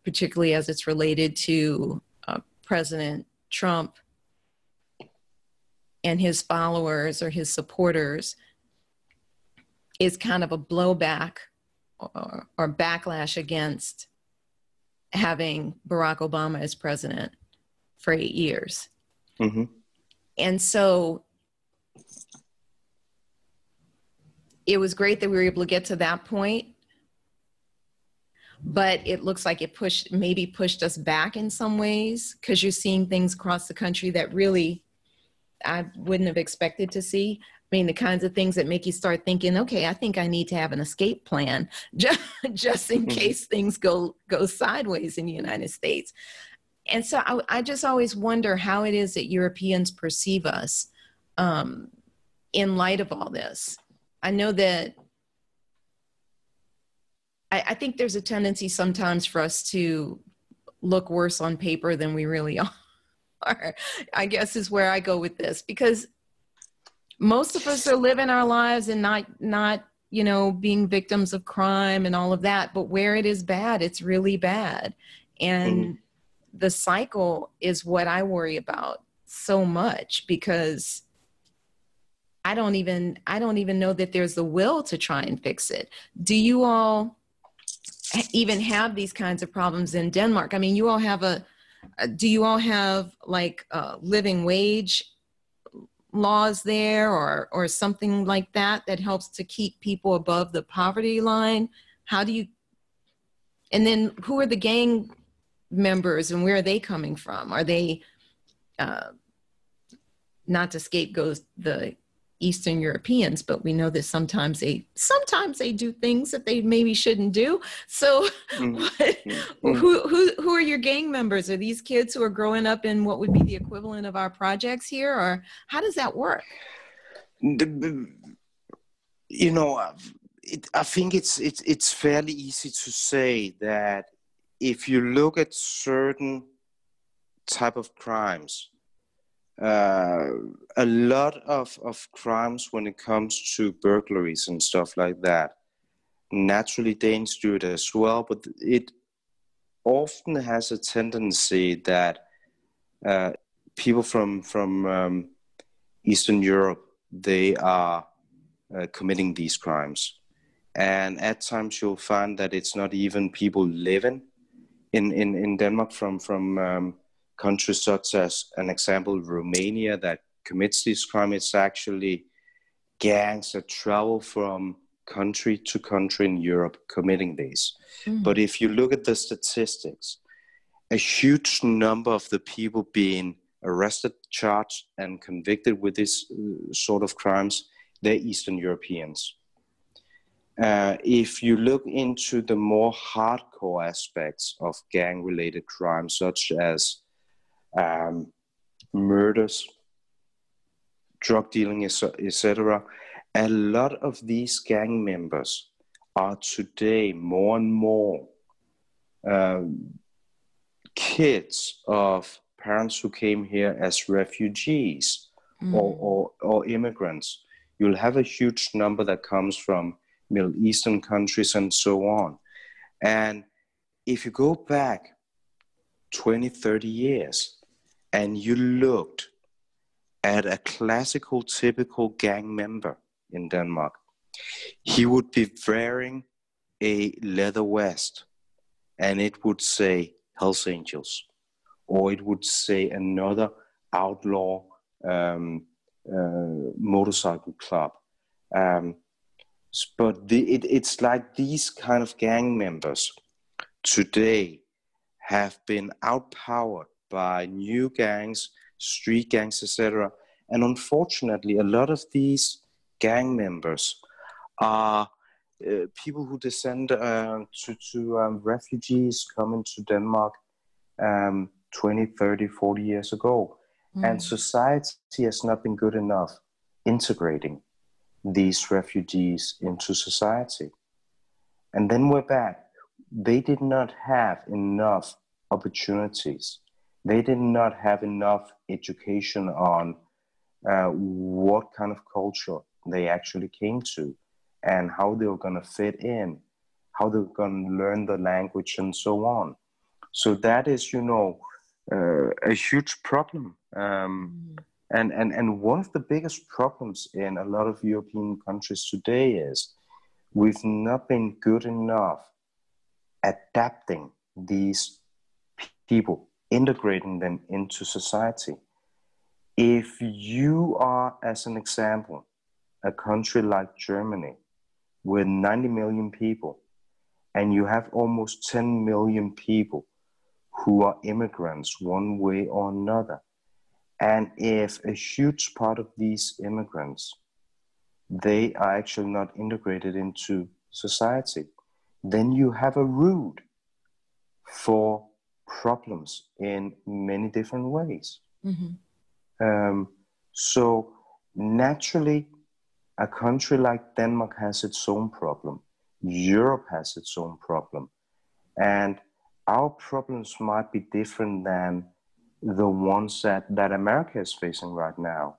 particularly as it's related to uh, President Trump and his followers or his supporters, is kind of a blowback or, or backlash against having Barack Obama as president for eight years. Mm-hmm. And so it was great that we were able to get to that point but it looks like it pushed maybe pushed us back in some ways because you're seeing things across the country that really i wouldn't have expected to see mean the kinds of things that make you start thinking okay i think i need to have an escape plan just, just in mm-hmm. case things go go sideways in the united states and so I, I just always wonder how it is that europeans perceive us um, in light of all this I know that I, I think there's a tendency sometimes for us to look worse on paper than we really are. I guess is where I go with this because most of us are living our lives and not not you know being victims of crime and all of that but where it is bad it's really bad and mm. the cycle is what i worry about so much because I don't even I don't even know that there's the will to try and fix it. Do you all even have these kinds of problems in Denmark? I mean, you all have a do you all have like uh, living wage laws there or or something like that that helps to keep people above the poverty line? How do you and then who are the gang members and where are they coming from? Are they uh, not to scapegoat the Eastern Europeans, but we know that sometimes they sometimes they do things that they maybe shouldn't do. So, mm-hmm. who who who are your gang members? Are these kids who are growing up in what would be the equivalent of our projects here, or how does that work? You know, it, I think it's it's it's fairly easy to say that if you look at certain type of crimes uh, a lot of, of crimes when it comes to burglaries and stuff like that. Naturally, Danes do it as well, but it often has a tendency that uh, people from from um, Eastern Europe they are uh, committing these crimes, and at times you'll find that it's not even people living in in, in Denmark from from um, countries such as an example Romania that commits this crime. It's actually gangs that travel from country to country in Europe committing these. Mm. But if you look at the statistics, a huge number of the people being arrested, charged, and convicted with this uh, sort of crimes, they're Eastern Europeans. Uh, if you look into the more hardcore aspects of gang related crimes, such as um, murders, drug dealing, etc. A lot of these gang members are today more and more um, kids of parents who came here as refugees mm. or, or, or immigrants. You'll have a huge number that comes from Middle Eastern countries and so on. And if you go back 20, 30 years, and you looked at a classical, typical gang member in Denmark, he would be wearing a leather vest and it would say Hells Angels, or it would say another outlaw um, uh, motorcycle club. Um, but the, it, it's like these kind of gang members today have been outpowered by new gangs, street gangs, etc. And unfortunately, a lot of these gang members are uh, people who descend uh, to, to um, refugees coming to Denmark um, 20, 30, 40 years ago. Mm. And society has not been good enough integrating these refugees into society. And then we're back. They did not have enough opportunities they did not have enough education on uh, what kind of culture they actually came to and how they were going to fit in, how they were going to learn the language and so on. So that is, you know, uh, a huge problem. Um, mm. and, and, and one of the biggest problems in a lot of European countries today is we've not been good enough adapting these people, integrating them into society. If you are, as an example, a country like Germany with 90 million people, and you have almost 10 million people who are immigrants one way or another. And if a huge part of these immigrants, they are actually not integrated into society, then you have a root for problems in many different ways. Mm-hmm. Um, so naturally, a country like Denmark has its own problem. Europe has its own problem. And our problems might be different than the ones that, that America is facing right now.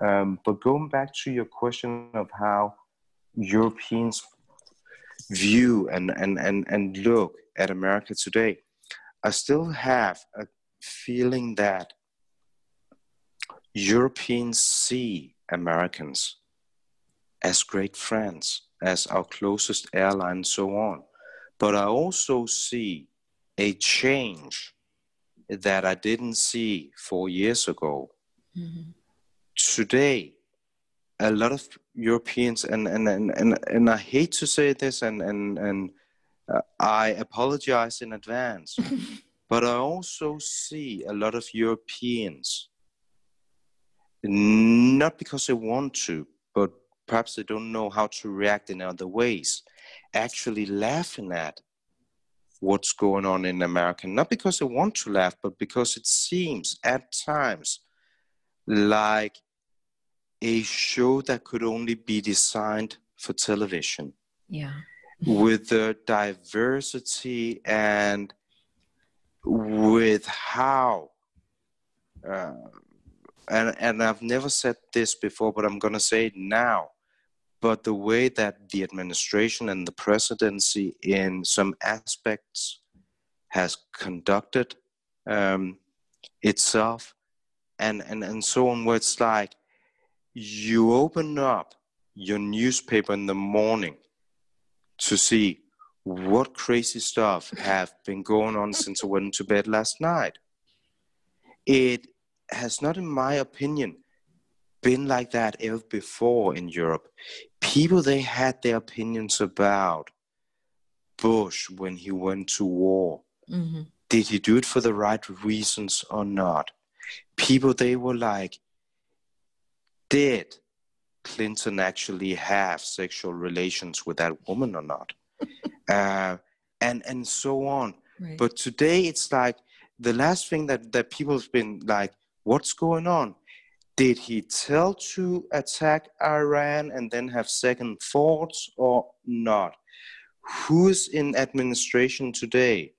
Um, but going back to your question of how Europeans view and, and, and, and look at America today, I still have a feeling that Europeans see Americans as great friends, as our closest airline, and so on. But I also see a change that I didn't see four years ago. Mm-hmm. Today, a lot of Europeans, and, and, and, and, and I hate to say this, and, and, and uh, I apologize in advance, but I also see a lot of Europeans, not because they want to, but perhaps they don't know how to react in other ways, actually laughing at what's going on in America. Not because they want to laugh, but because it seems at times like a show that could only be designed for television. Yeah. With the diversity and with how uh, and and I've never said this before, but I'm gonna say it now but the way that the administration and the presidency in some aspects has conducted um, itself and, and, and so on where it's like you open up your newspaper in the morning to see what crazy stuff have been going on since I went to bed last night. It has not, in my opinion, been like that ever before in Europe. People they had their opinions about Bush when he went to war. Mm-hmm. Did he do it for the right reasons or not? People they were like, did Clinton actually have sexual relations with that woman or not? uh, and and so on. Right. But today it's like the last thing that that people have been like, what's going on? did he tell to attack Iran and then have second thoughts or not? Who is in administration today?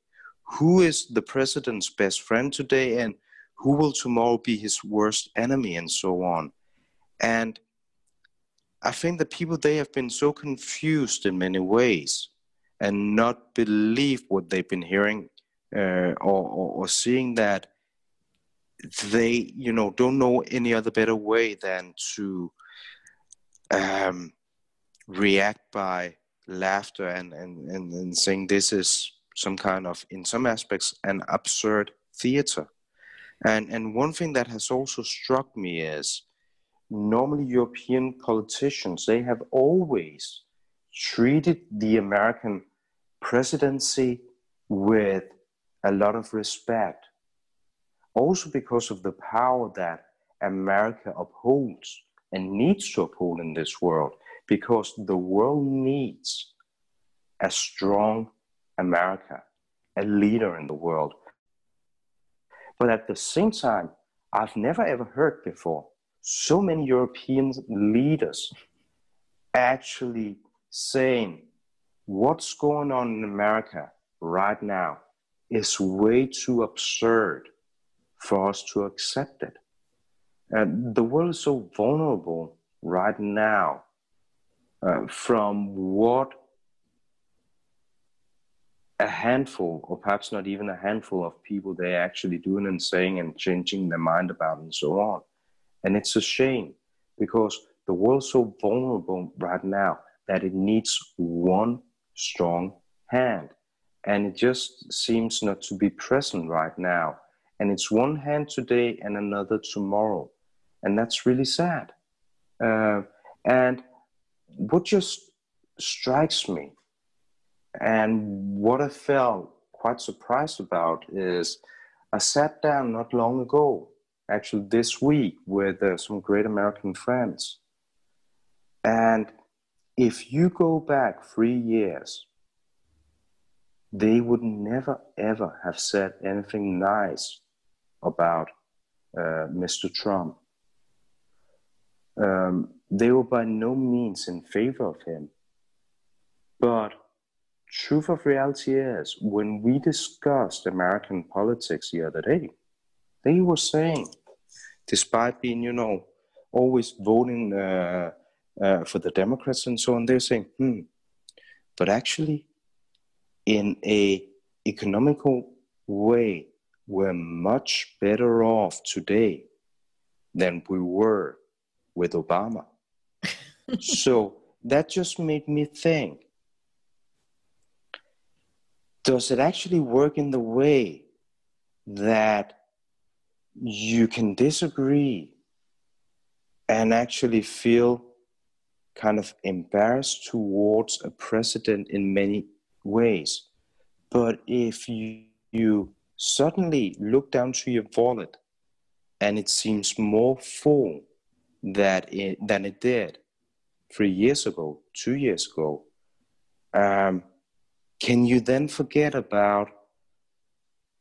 Who is the president's best friend today? And who will tomorrow be his worst enemy and so on? And I think the people they have been so confused in many ways and not believe what they've been hearing uh, or, or, or seeing that they you know don't know any other better way than to um, react by laughter and, and, and, and saying this is some kind of in some aspects an absurd theater. And and one thing that has also struck me is normally european politicians they have always treated the american presidency with a lot of respect also because of the power that America upholds and needs to uphold in this world, because the world needs a strong America, a leader in the world. But at the same time, I've never ever heard before so many European leaders actually saying what's going on in America right now is way too absurd for us to accept it. And the world is so vulnerable right now uh, from what a handful, or perhaps not even a handful of people they're actually doing and saying and changing their mind about and so on. And it's a shame because the world's so vulnerable right now that it needs one strong hand. And it just seems not to be present right now. And it's one hand today and another tomorrow. And that's really sad. Uh, and what just strikes me and what I felt quite surprised about is I sat down not long ago, actually this week, with uh, some great American friends. And if you go back three years, they would never ever have said anything nice about uh, Mr. Trump. Um, they were by no means in favor of him. But truth of reality is, when we discussed American politics the other day, they were saying, despite being, you know, always voting uh, uh, for the Democrats and so on, they're saying, hmm, but actually, in a economical way, we're much better off today than we were with Obama. so that just made me think does it actually work in the way that you can disagree and actually feel kind of embarrassed towards a president in many ways. But if you, you suddenly look down to your wallet and it seems more full that it, than it did three years ago, two years ago, um, can you then forget about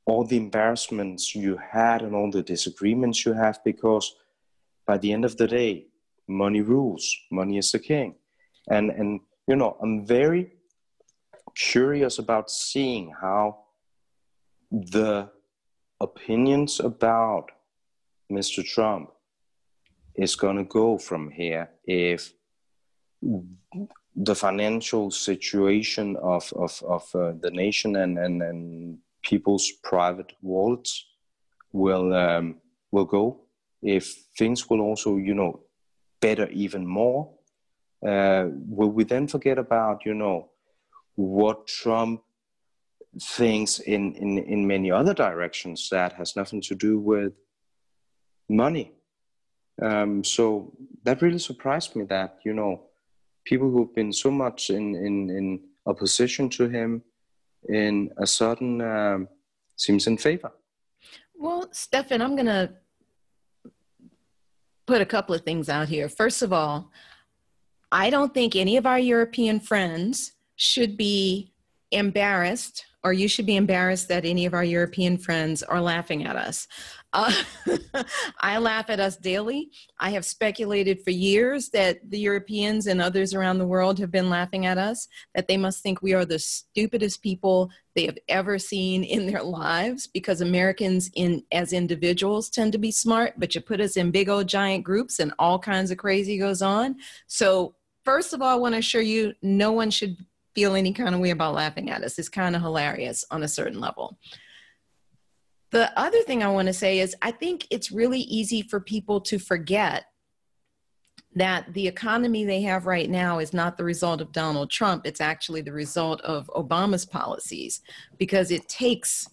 all the embarrassments you had and all the disagreements you have because by the end of the day money rules money is the king. And and you know i'm very curious about seeing how the opinions about mr trump is going to go from here if the financial situation of of, of uh, the nation and, and and people's private wallets will um, will go. If things will also you know better even more uh, will we then forget about you know what Trump thinks in, in in many other directions that has nothing to do with money? Um, so that really surprised me that you know people who've been so much in, in, in opposition to him in a certain um, seems in favor. Well, Steffen, I'm going to put a couple of things out here. First of all, I don't think any of our European friends should be embarrassed or you should be embarrassed that any of our European friends are laughing at us. Uh, I laugh at us daily. I have speculated for years that the Europeans and others around the world have been laughing at us, that they must think we are the stupidest people they have ever seen in their lives because Americans in as individuals tend to be smart, but you put us in big old giant groups and all kinds of crazy goes on. So first of all, I want to assure you no one should feel any kind of way about laughing at us. It's kind of hilarious on a certain level. The other thing I want to say is I think it's really easy for people to forget that the economy they have right now is not the result of Donald Trump. It's actually the result of Obama's policies because it takes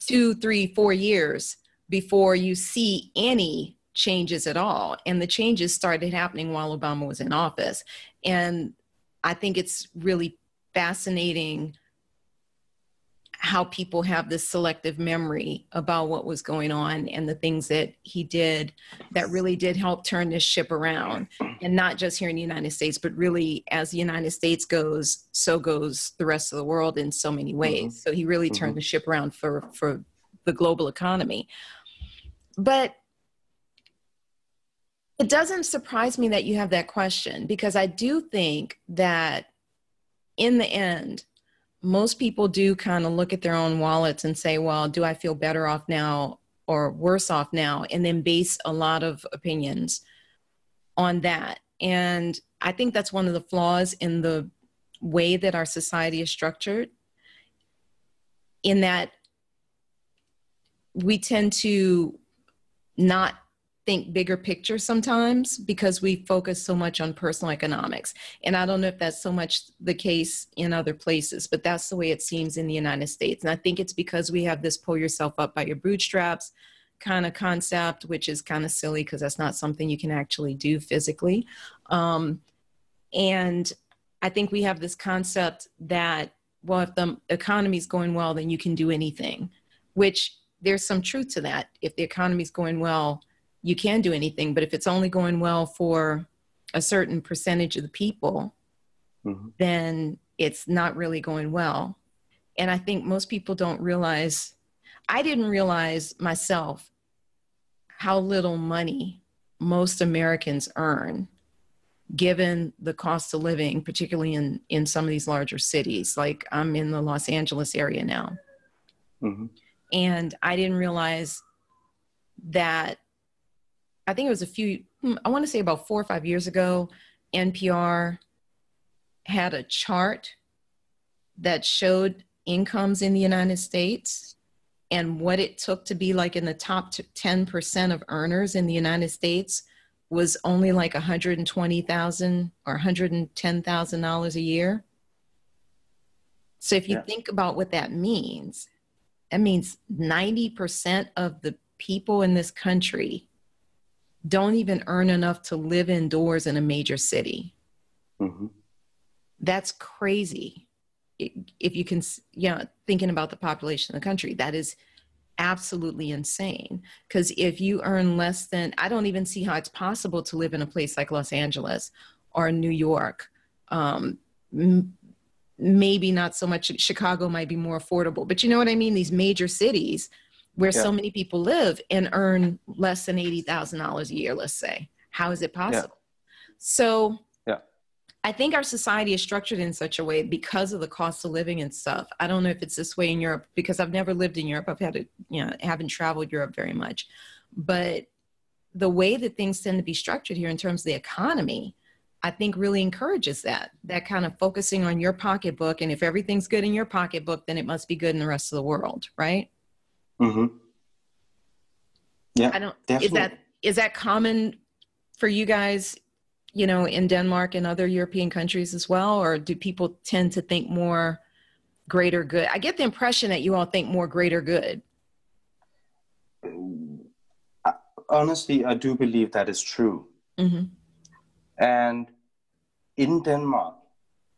two, three, four years before you see any changes at all. And the changes started happening while Obama was in office. And I think it's really fascinating how people have this selective memory about what was going on and the things that he did that really did help turn this ship around and not just here in the united states but really as the united states goes so goes the rest of the world in so many ways mm-hmm. so he really turned mm-hmm. the ship around for for the global economy but it doesn't surprise me that you have that question because I do think that in the end, most people do kind of look at their own wallets and say, well, do I feel better off now or worse off now, and then base a lot of opinions on that. And I think that's one of the flaws in the way that our society is structured, in that we tend to not think bigger picture sometimes because we focus so much on personal economics. And I don't know if that's so much the case in other places, but that's the way it seems in the United States. And I think it's because we have this pull yourself up by your bootstraps kind of concept, which is kind of silly because that's not something you can actually do physically. Um, and I think we have this concept that, well, if the economy is going well, then you can do anything, which there's some truth to that. If the economy is going well, you can do anything. But if it's only going well for a certain percentage of the people, mm-hmm. then it's not really going well. And I think most people don't realize, I didn't realize myself how little money most Americans earn given the cost of living, particularly in, in some of these larger cities. Like I'm in the Los Angeles area now. Mm-hmm. And I didn't realize that I think it was a few, hmm, I want to say about four or five years ago, NPR had a chart that showed incomes in the United States and what it took to be like in the top 10% of earners in the United States was only like 120,000 or $110,000 a year. So if you yeah. think about what that means, that means 90% of the people in this country don't even earn enough to live indoors in a major city. Mm-hmm. That's crazy. If you can, you know, thinking about the population of the country, that is absolutely insane. Because if you earn less than, I don't even see how it's possible to live in a place like Los Angeles or New York. Um, m- maybe not so much. Chicago might be more affordable, but you know what I mean? These major cities, where yeah. so many people live and earn less than $80,000 a year, let's say. How is it possible? Yeah. So yeah. I think our society is structured in such a way because of the cost of living and stuff. I don't know if it's this way in Europe because I've never lived in Europe. I've had to, you know, haven't traveled Europe very much. But the way that things tend to be structured here in terms of the economy, I think really encourages that, that kind of focusing on your pocketbook. And if everything's good in your pocketbook, then it must be good in the rest of the world, right? Mm-hmm. Yeah. I don't definitely. is that is that common for you guys, you know, in Denmark and other European countries as well? Or do people tend to think more greater good? I get the impression that you all think more greater good. Honestly, I do believe that is true. Mm-hmm. And in Denmark,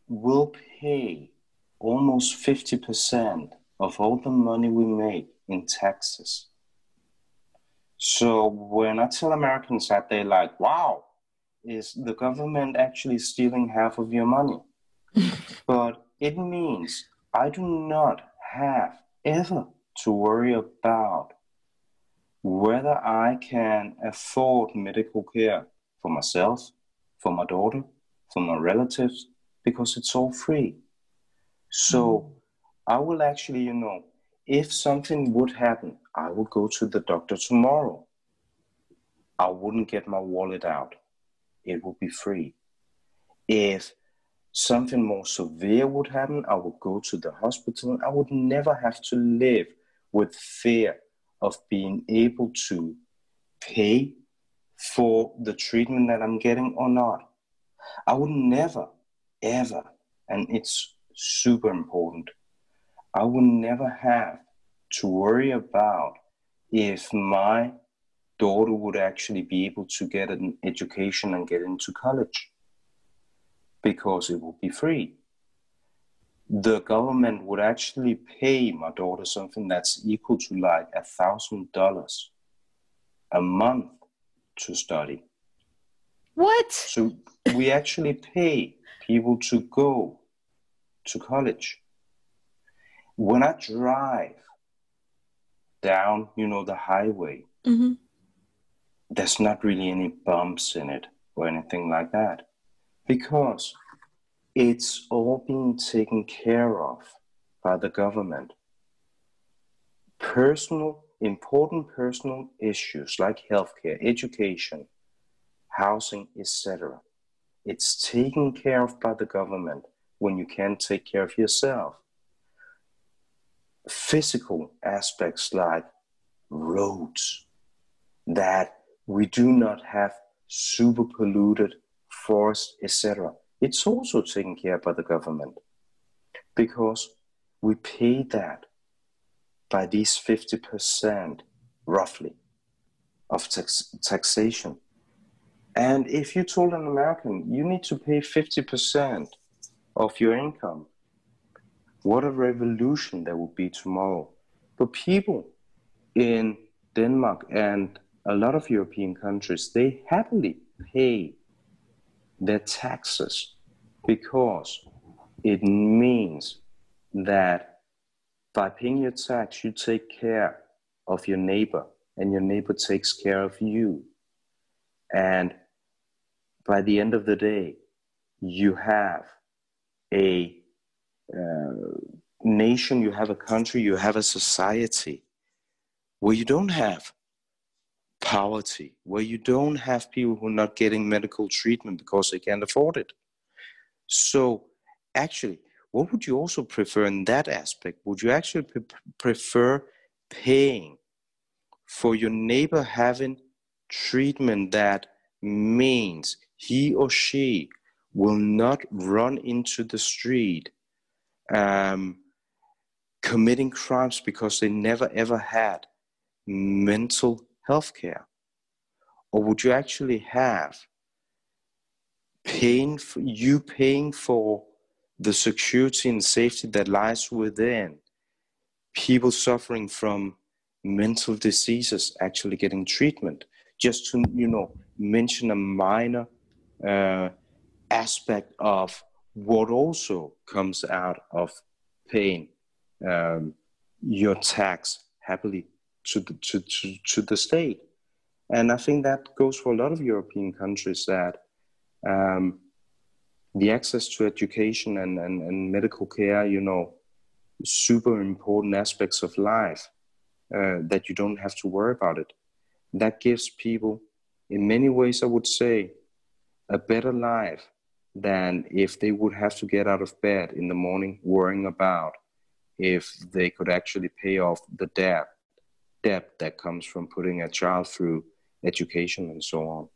we'll pay almost 50% of all the money we make in Texas. So when I tell Americans that, they're like, wow, is the government actually stealing half of your money? but it means I do not have ever to worry about whether I can afford medical care for myself, for my daughter, for my relatives, because it's all free. So mm. I will actually, you know, if something would happen, I would go to the doctor tomorrow. I wouldn't get my wallet out. It would be free. If something more severe would happen, I would go to the hospital. I would never have to live with fear of being able to pay for the treatment that I'm getting or not. I would never, ever, and it's super important, I would never have to worry about if my daughter would actually be able to get an education and get into college because it would be free. The government would actually pay my daughter something that's equal to like a thousand dollars a month to study. What? So we actually pay people to go to college. When I drive down, you know, the highway, mm-hmm. there's not really any bumps in it or anything like that because it's all being taken care of by the government. Personal important personal issues like healthcare, education, housing, etc. It's taken care of by the government when you can't take care of yourself. Physical aspects like roads, that we do not have super polluted forests, etc. It's also taken care by the government because we pay that by these 50% roughly of tax- taxation. And if you told an American you need to pay 50% of your income, what a revolution there would be tomorrow. But people in Denmark and a lot of European countries, they happily pay their taxes because it means that by paying your tax, you take care of your neighbor and your neighbor takes care of you. And by the end of the day, you have a Uh, nation, you have a country, you have a society where you don't have poverty, where you don't have people who are not getting medical treatment because they can't afford it. So, actually, what would you also prefer in that aspect? Would you actually pre- prefer paying for your neighbor having treatment that means he or she will not run into the street um, committing crimes because they never ever had mental health care? Or would you actually have paying for, you paying for the security and safety that lies within people suffering from mental diseases actually getting treatment just to you know mention a minor uh, aspect of what also comes out of paying um, your tax happily to the, to, to, to the state. And I think that goes for a lot of European countries that um, the access to education and, and, and medical care, you know, super important aspects of life uh, that you don't have to worry about it. That gives people, in many ways, I would say, a better life than if they would have to get out of bed in the morning worrying about if they could actually pay off the debt debt that comes from putting a child through education and so on.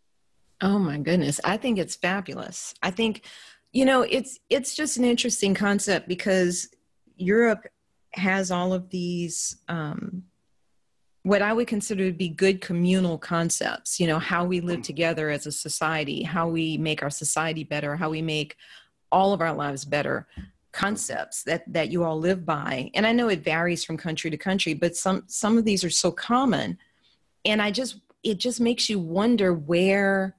Oh my goodness, I think it's fabulous. I think you know, it's it's just an interesting concept because Europe has all of these um, what I would consider to be good communal concepts, you know, how we live together as a society, how we make our society better, how we make all of our lives better concepts that that you all live by. And I know it varies from country to country, but some some of these are so common. And I just it just makes you wonder where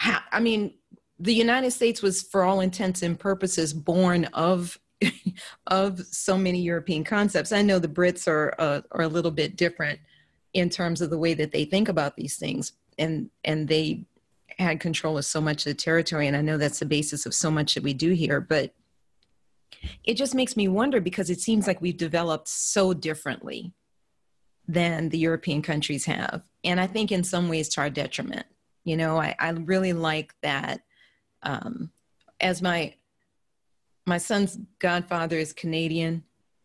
how, I mean, the United States was, for all intents and purposes, born of of so many European concepts. I know the Brits are uh, are a little bit different in terms of the way that they think about these things, and and they had control of so much of the territory, and I know that's the basis of so much that we do here. But it just makes me wonder because it seems like we've developed so differently than the European countries have, and I think in some ways to our detriment. You know, I, I really like that. Um, as my my son's godfather is Canadian,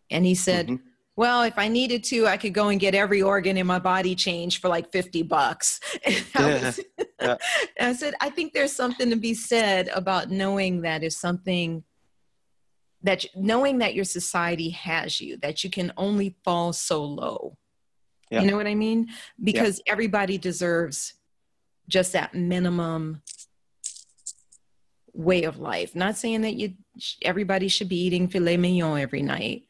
and he said, mm-hmm. "Well, if I needed to, I could go and get every organ in my body changed for like fifty bucks." I, was, yeah. I said, "I think there's something to be said about knowing that if something." that knowing that your society has you that you can only fall so low yeah. you know what i mean because yeah. everybody deserves just that minimum way of life. Not saying that you everybody should be eating filet mignon every night,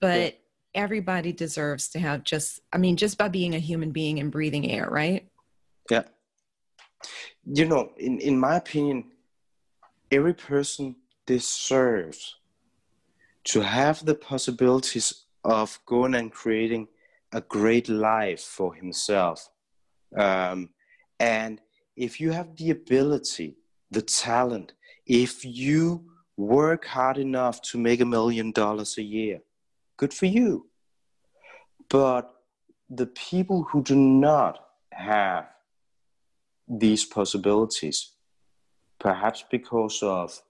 but yeah. everybody deserves to have just I mean just by being a human being and breathing air, right? Yeah. You know, in in my opinion, every person deserves to have the possibilities of going and creating a great life for himself. Um, and if you have the ability, the talent, if you work hard enough to make a million dollars a year, good for you. But the people who do not have these possibilities, perhaps because of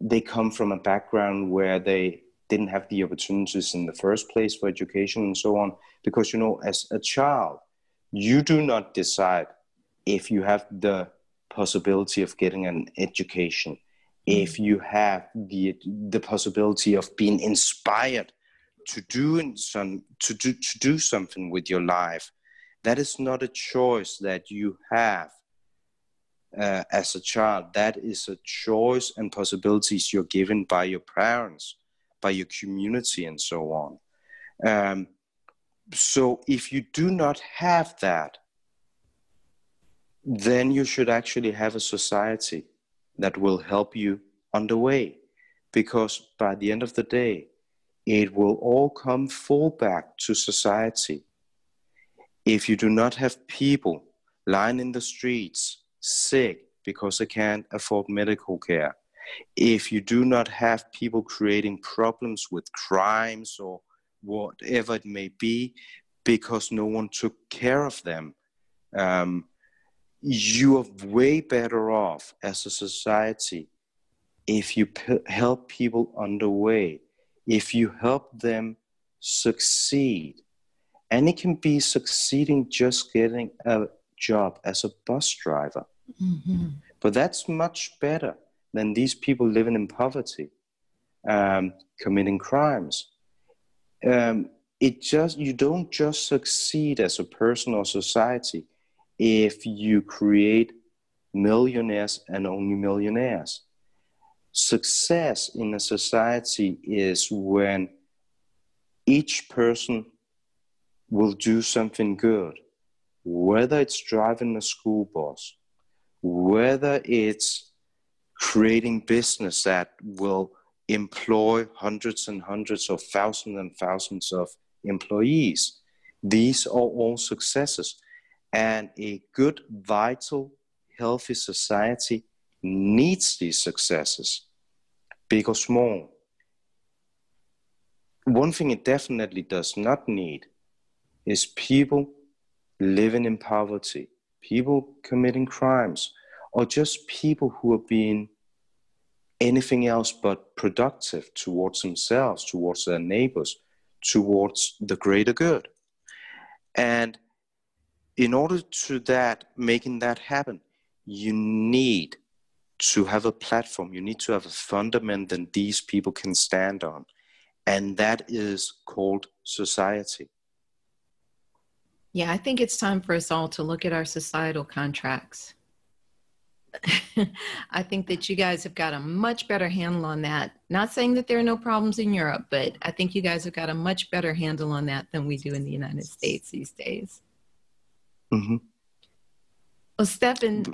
they come from a background where they didn't have the opportunities in the first place for education and so on. Because, you know, as a child, you do not decide if you have the possibility of getting an education, if you have the, the possibility of being inspired to do, some, to, do, to do something with your life. That is not a choice that you have uh, as a child. That is a choice and possibilities you're given by your parents, by your community, and so on. Um, so if you do not have that, then you should actually have a society that will help you on the way. Because by the end of the day, it will all come full back to society. If you do not have people lying in the streets sick because they can't afford medical care, if you do not have people creating problems with crimes or whatever it may be because no one took care of them, um, you are way better off as a society if you p- help people on the way, if you help them succeed. And it can be succeeding just getting a job as a bus driver. Mm-hmm. But that's much better than these people living in poverty, um, committing crimes. Um, it just you don't just succeed as a person or society if you create millionaires and only millionaires. Success in a society is when each person will do something good, whether it's driving a school bus, whether it's creating business that will employ hundreds and hundreds of thousands and thousands of employees. These are all successes. And a good, vital, healthy society needs these successes, big or small. One thing it definitely does not need is people living in poverty, people committing crimes, or just people who are being anything else but productive towards themselves, towards their neighbors, towards the greater good. And in order to that making that happen you need to have a platform you need to have a fundament that these people can stand on and that is called society yeah i think it's time for us all to look at our societal contracts I think that you guys have got a much better handle on that. Not saying that there are no problems in Europe, but I think you guys have got a much better handle on that than we do in the United States these days. Mm-hmm. Well, Steffen,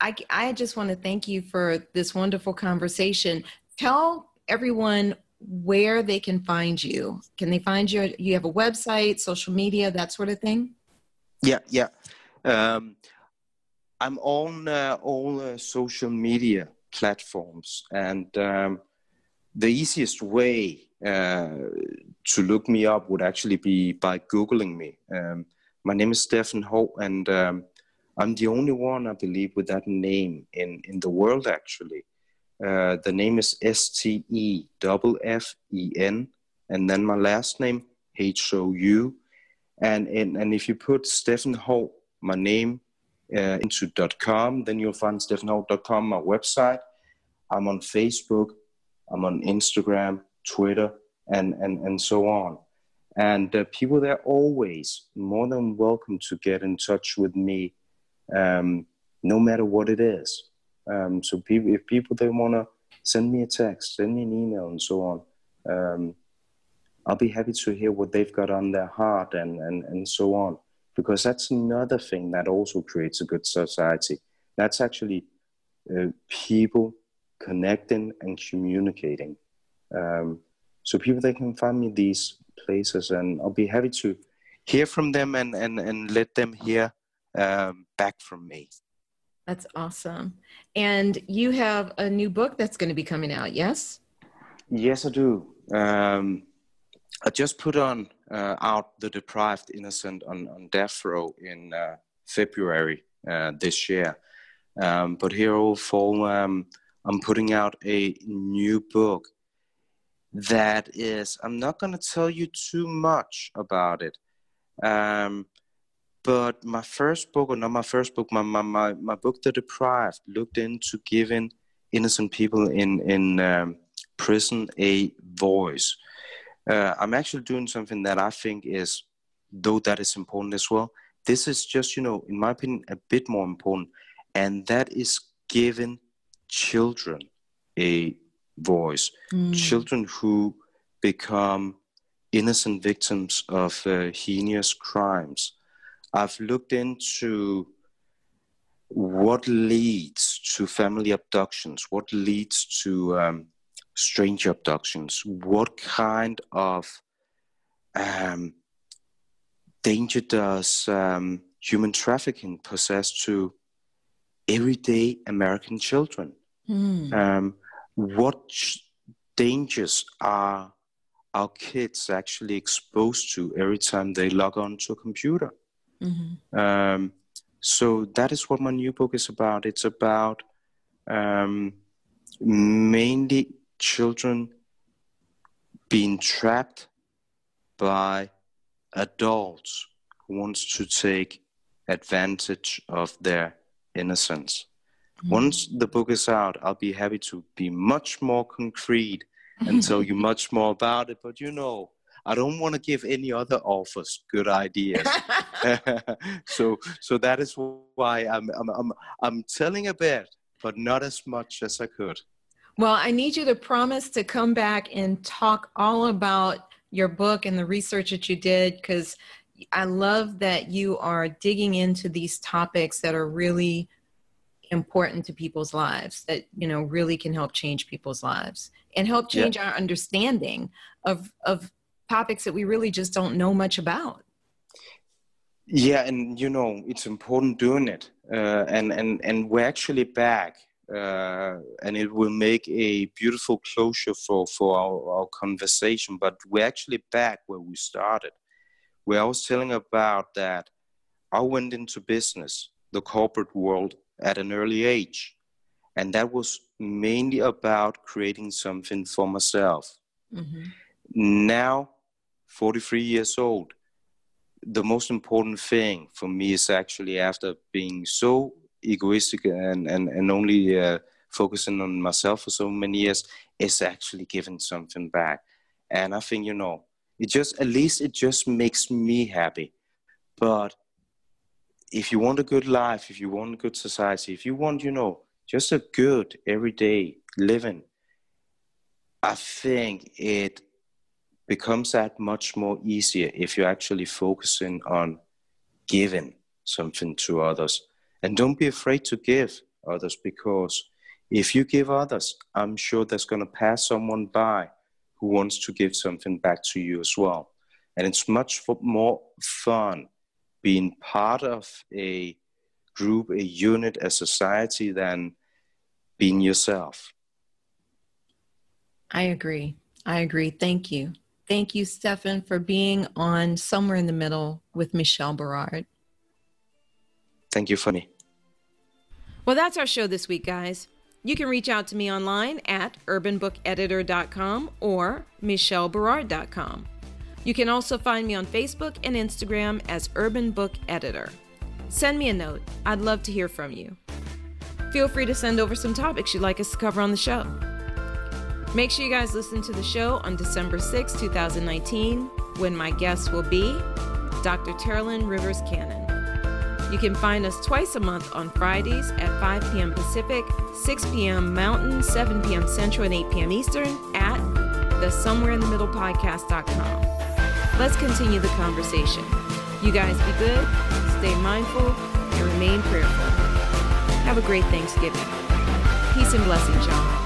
I, I just want to thank you for this wonderful conversation. Tell everyone where they can find you. Can they find you? You have a website, social media, that sort of thing? Yeah, yeah. Um, I'm on uh, all uh, social media platforms, and um, the easiest way uh, to look me up would actually be by Googling me. Um, my name is Steffen Hou, and um, I'm the only one, I believe, with that name in, in the world, actually. Uh, the name is S T E F F E N, and then my last name, H O U. And, and, and if you put Steffen Hou, my name, uh, into .com, then you'll find steffenhou.com, my website. I'm on Facebook, I'm on Instagram, Twitter, and, and, and so on. And uh, people there always more than welcome to get in touch with me, um, no matter what it is. Um, so if people they want to send me a text, send me an email, and so on, um, I'll be happy to hear what they've got on their heart and, and, and so on. Because that's another thing that also creates a good society. That's actually uh, people connecting and communicating. Um, so people they can find me these places, and I'll be happy to hear from them and and and let them hear um, back from me. That's awesome. And you have a new book that's going to be coming out, yes? Yes, I do. Um, I just put on uh, out the deprived innocent on, on death row in uh, February uh, this year. Um, but here all fall, um, I'm putting out a new book that is, I'm not going to tell you too much about it. Um, but my first book, or not my first book, my, my, my, my book, The Deprived, looked into giving innocent people in, in um, prison a voice. Uh, I'm actually doing something that I think is, though that is important as well, this is just, you know, in my opinion, a bit more important, and that is giving children a voice. Mm. Children who become innocent victims of uh, heinous crimes. I've looked into what leads to family abductions, what leads to um, strange abductions, what kind of um, danger does um, human trafficking possess to everyday American children? Mm. What dangers are our kids actually exposed to every time they log on to a computer? Mm-hmm. Um, so that is what my new book is about. It's about um, mainly children being trapped by adults who wants to take advantage of their innocence. Mm-hmm. Once the book is out, I'll be happy to be much more concrete and tell you much more about it. But you know, I don't want to give any other authors good ideas. so, so that is why I'm, I'm, I'm, I'm telling a bit, but not as much as I could. Well, I need you to promise to come back and talk all about your book and the research that you did because I love that you are digging into these topics that are really important to people's lives that you know really can help change people's lives and help change yeah. our understanding of of topics that we really just don't know much about yeah and you know it's important doing it uh, and and and we're actually back uh, and it will make a beautiful closure for for our, our conversation but we're actually back where we started where i was telling about that i went into business the corporate world at an early age and that was mainly about creating something for myself mm-hmm. now 43 years old, the most important thing for me is actually after being so egoistic and, and, and only uh, focusing on myself for so many years is actually giving something back. And I think, you know, it just, at least it just makes me happy. But if you want a good life, if you want a good society, if you want, you know, just a good everyday living, I think it becomes that much more easier if you're actually focusing on giving something to others. And don't be afraid to give others because if you give others, I'm sure there's going to pass someone by who wants to give something back to you as well. And it's much more fun being part of a group, a unit, a society than being yourself. I agree. I agree. Thank you. Thank you, Steffen, for being on Somewhere in the Middle with Michelle Berard. Thank you, Funny. Well, that's our show this week, guys. You can reach out to me online at urbanbookeditor.com or michelleberard.com. You can also find me on Facebook and Instagram as Urban Book Editor. Send me a note. I'd love to hear from you. Feel free to send over some topics you'd like us to cover on the show. Make sure you guys listen to the show on December 6, 2019, when my guest will be Dr. Teralyn Rivers Cannon. You can find us twice a month on Fridays at 5 p.m. Pacific, 6 p.m. Mountain, 7 p.m. Central, and 8 p.m. Eastern at the Somewhere in the Middle podcast.com. Let's continue the conversation. You guys be good, stay mindful, and remain prayerful. Have a great Thanksgiving. Peace and blessings, y'all.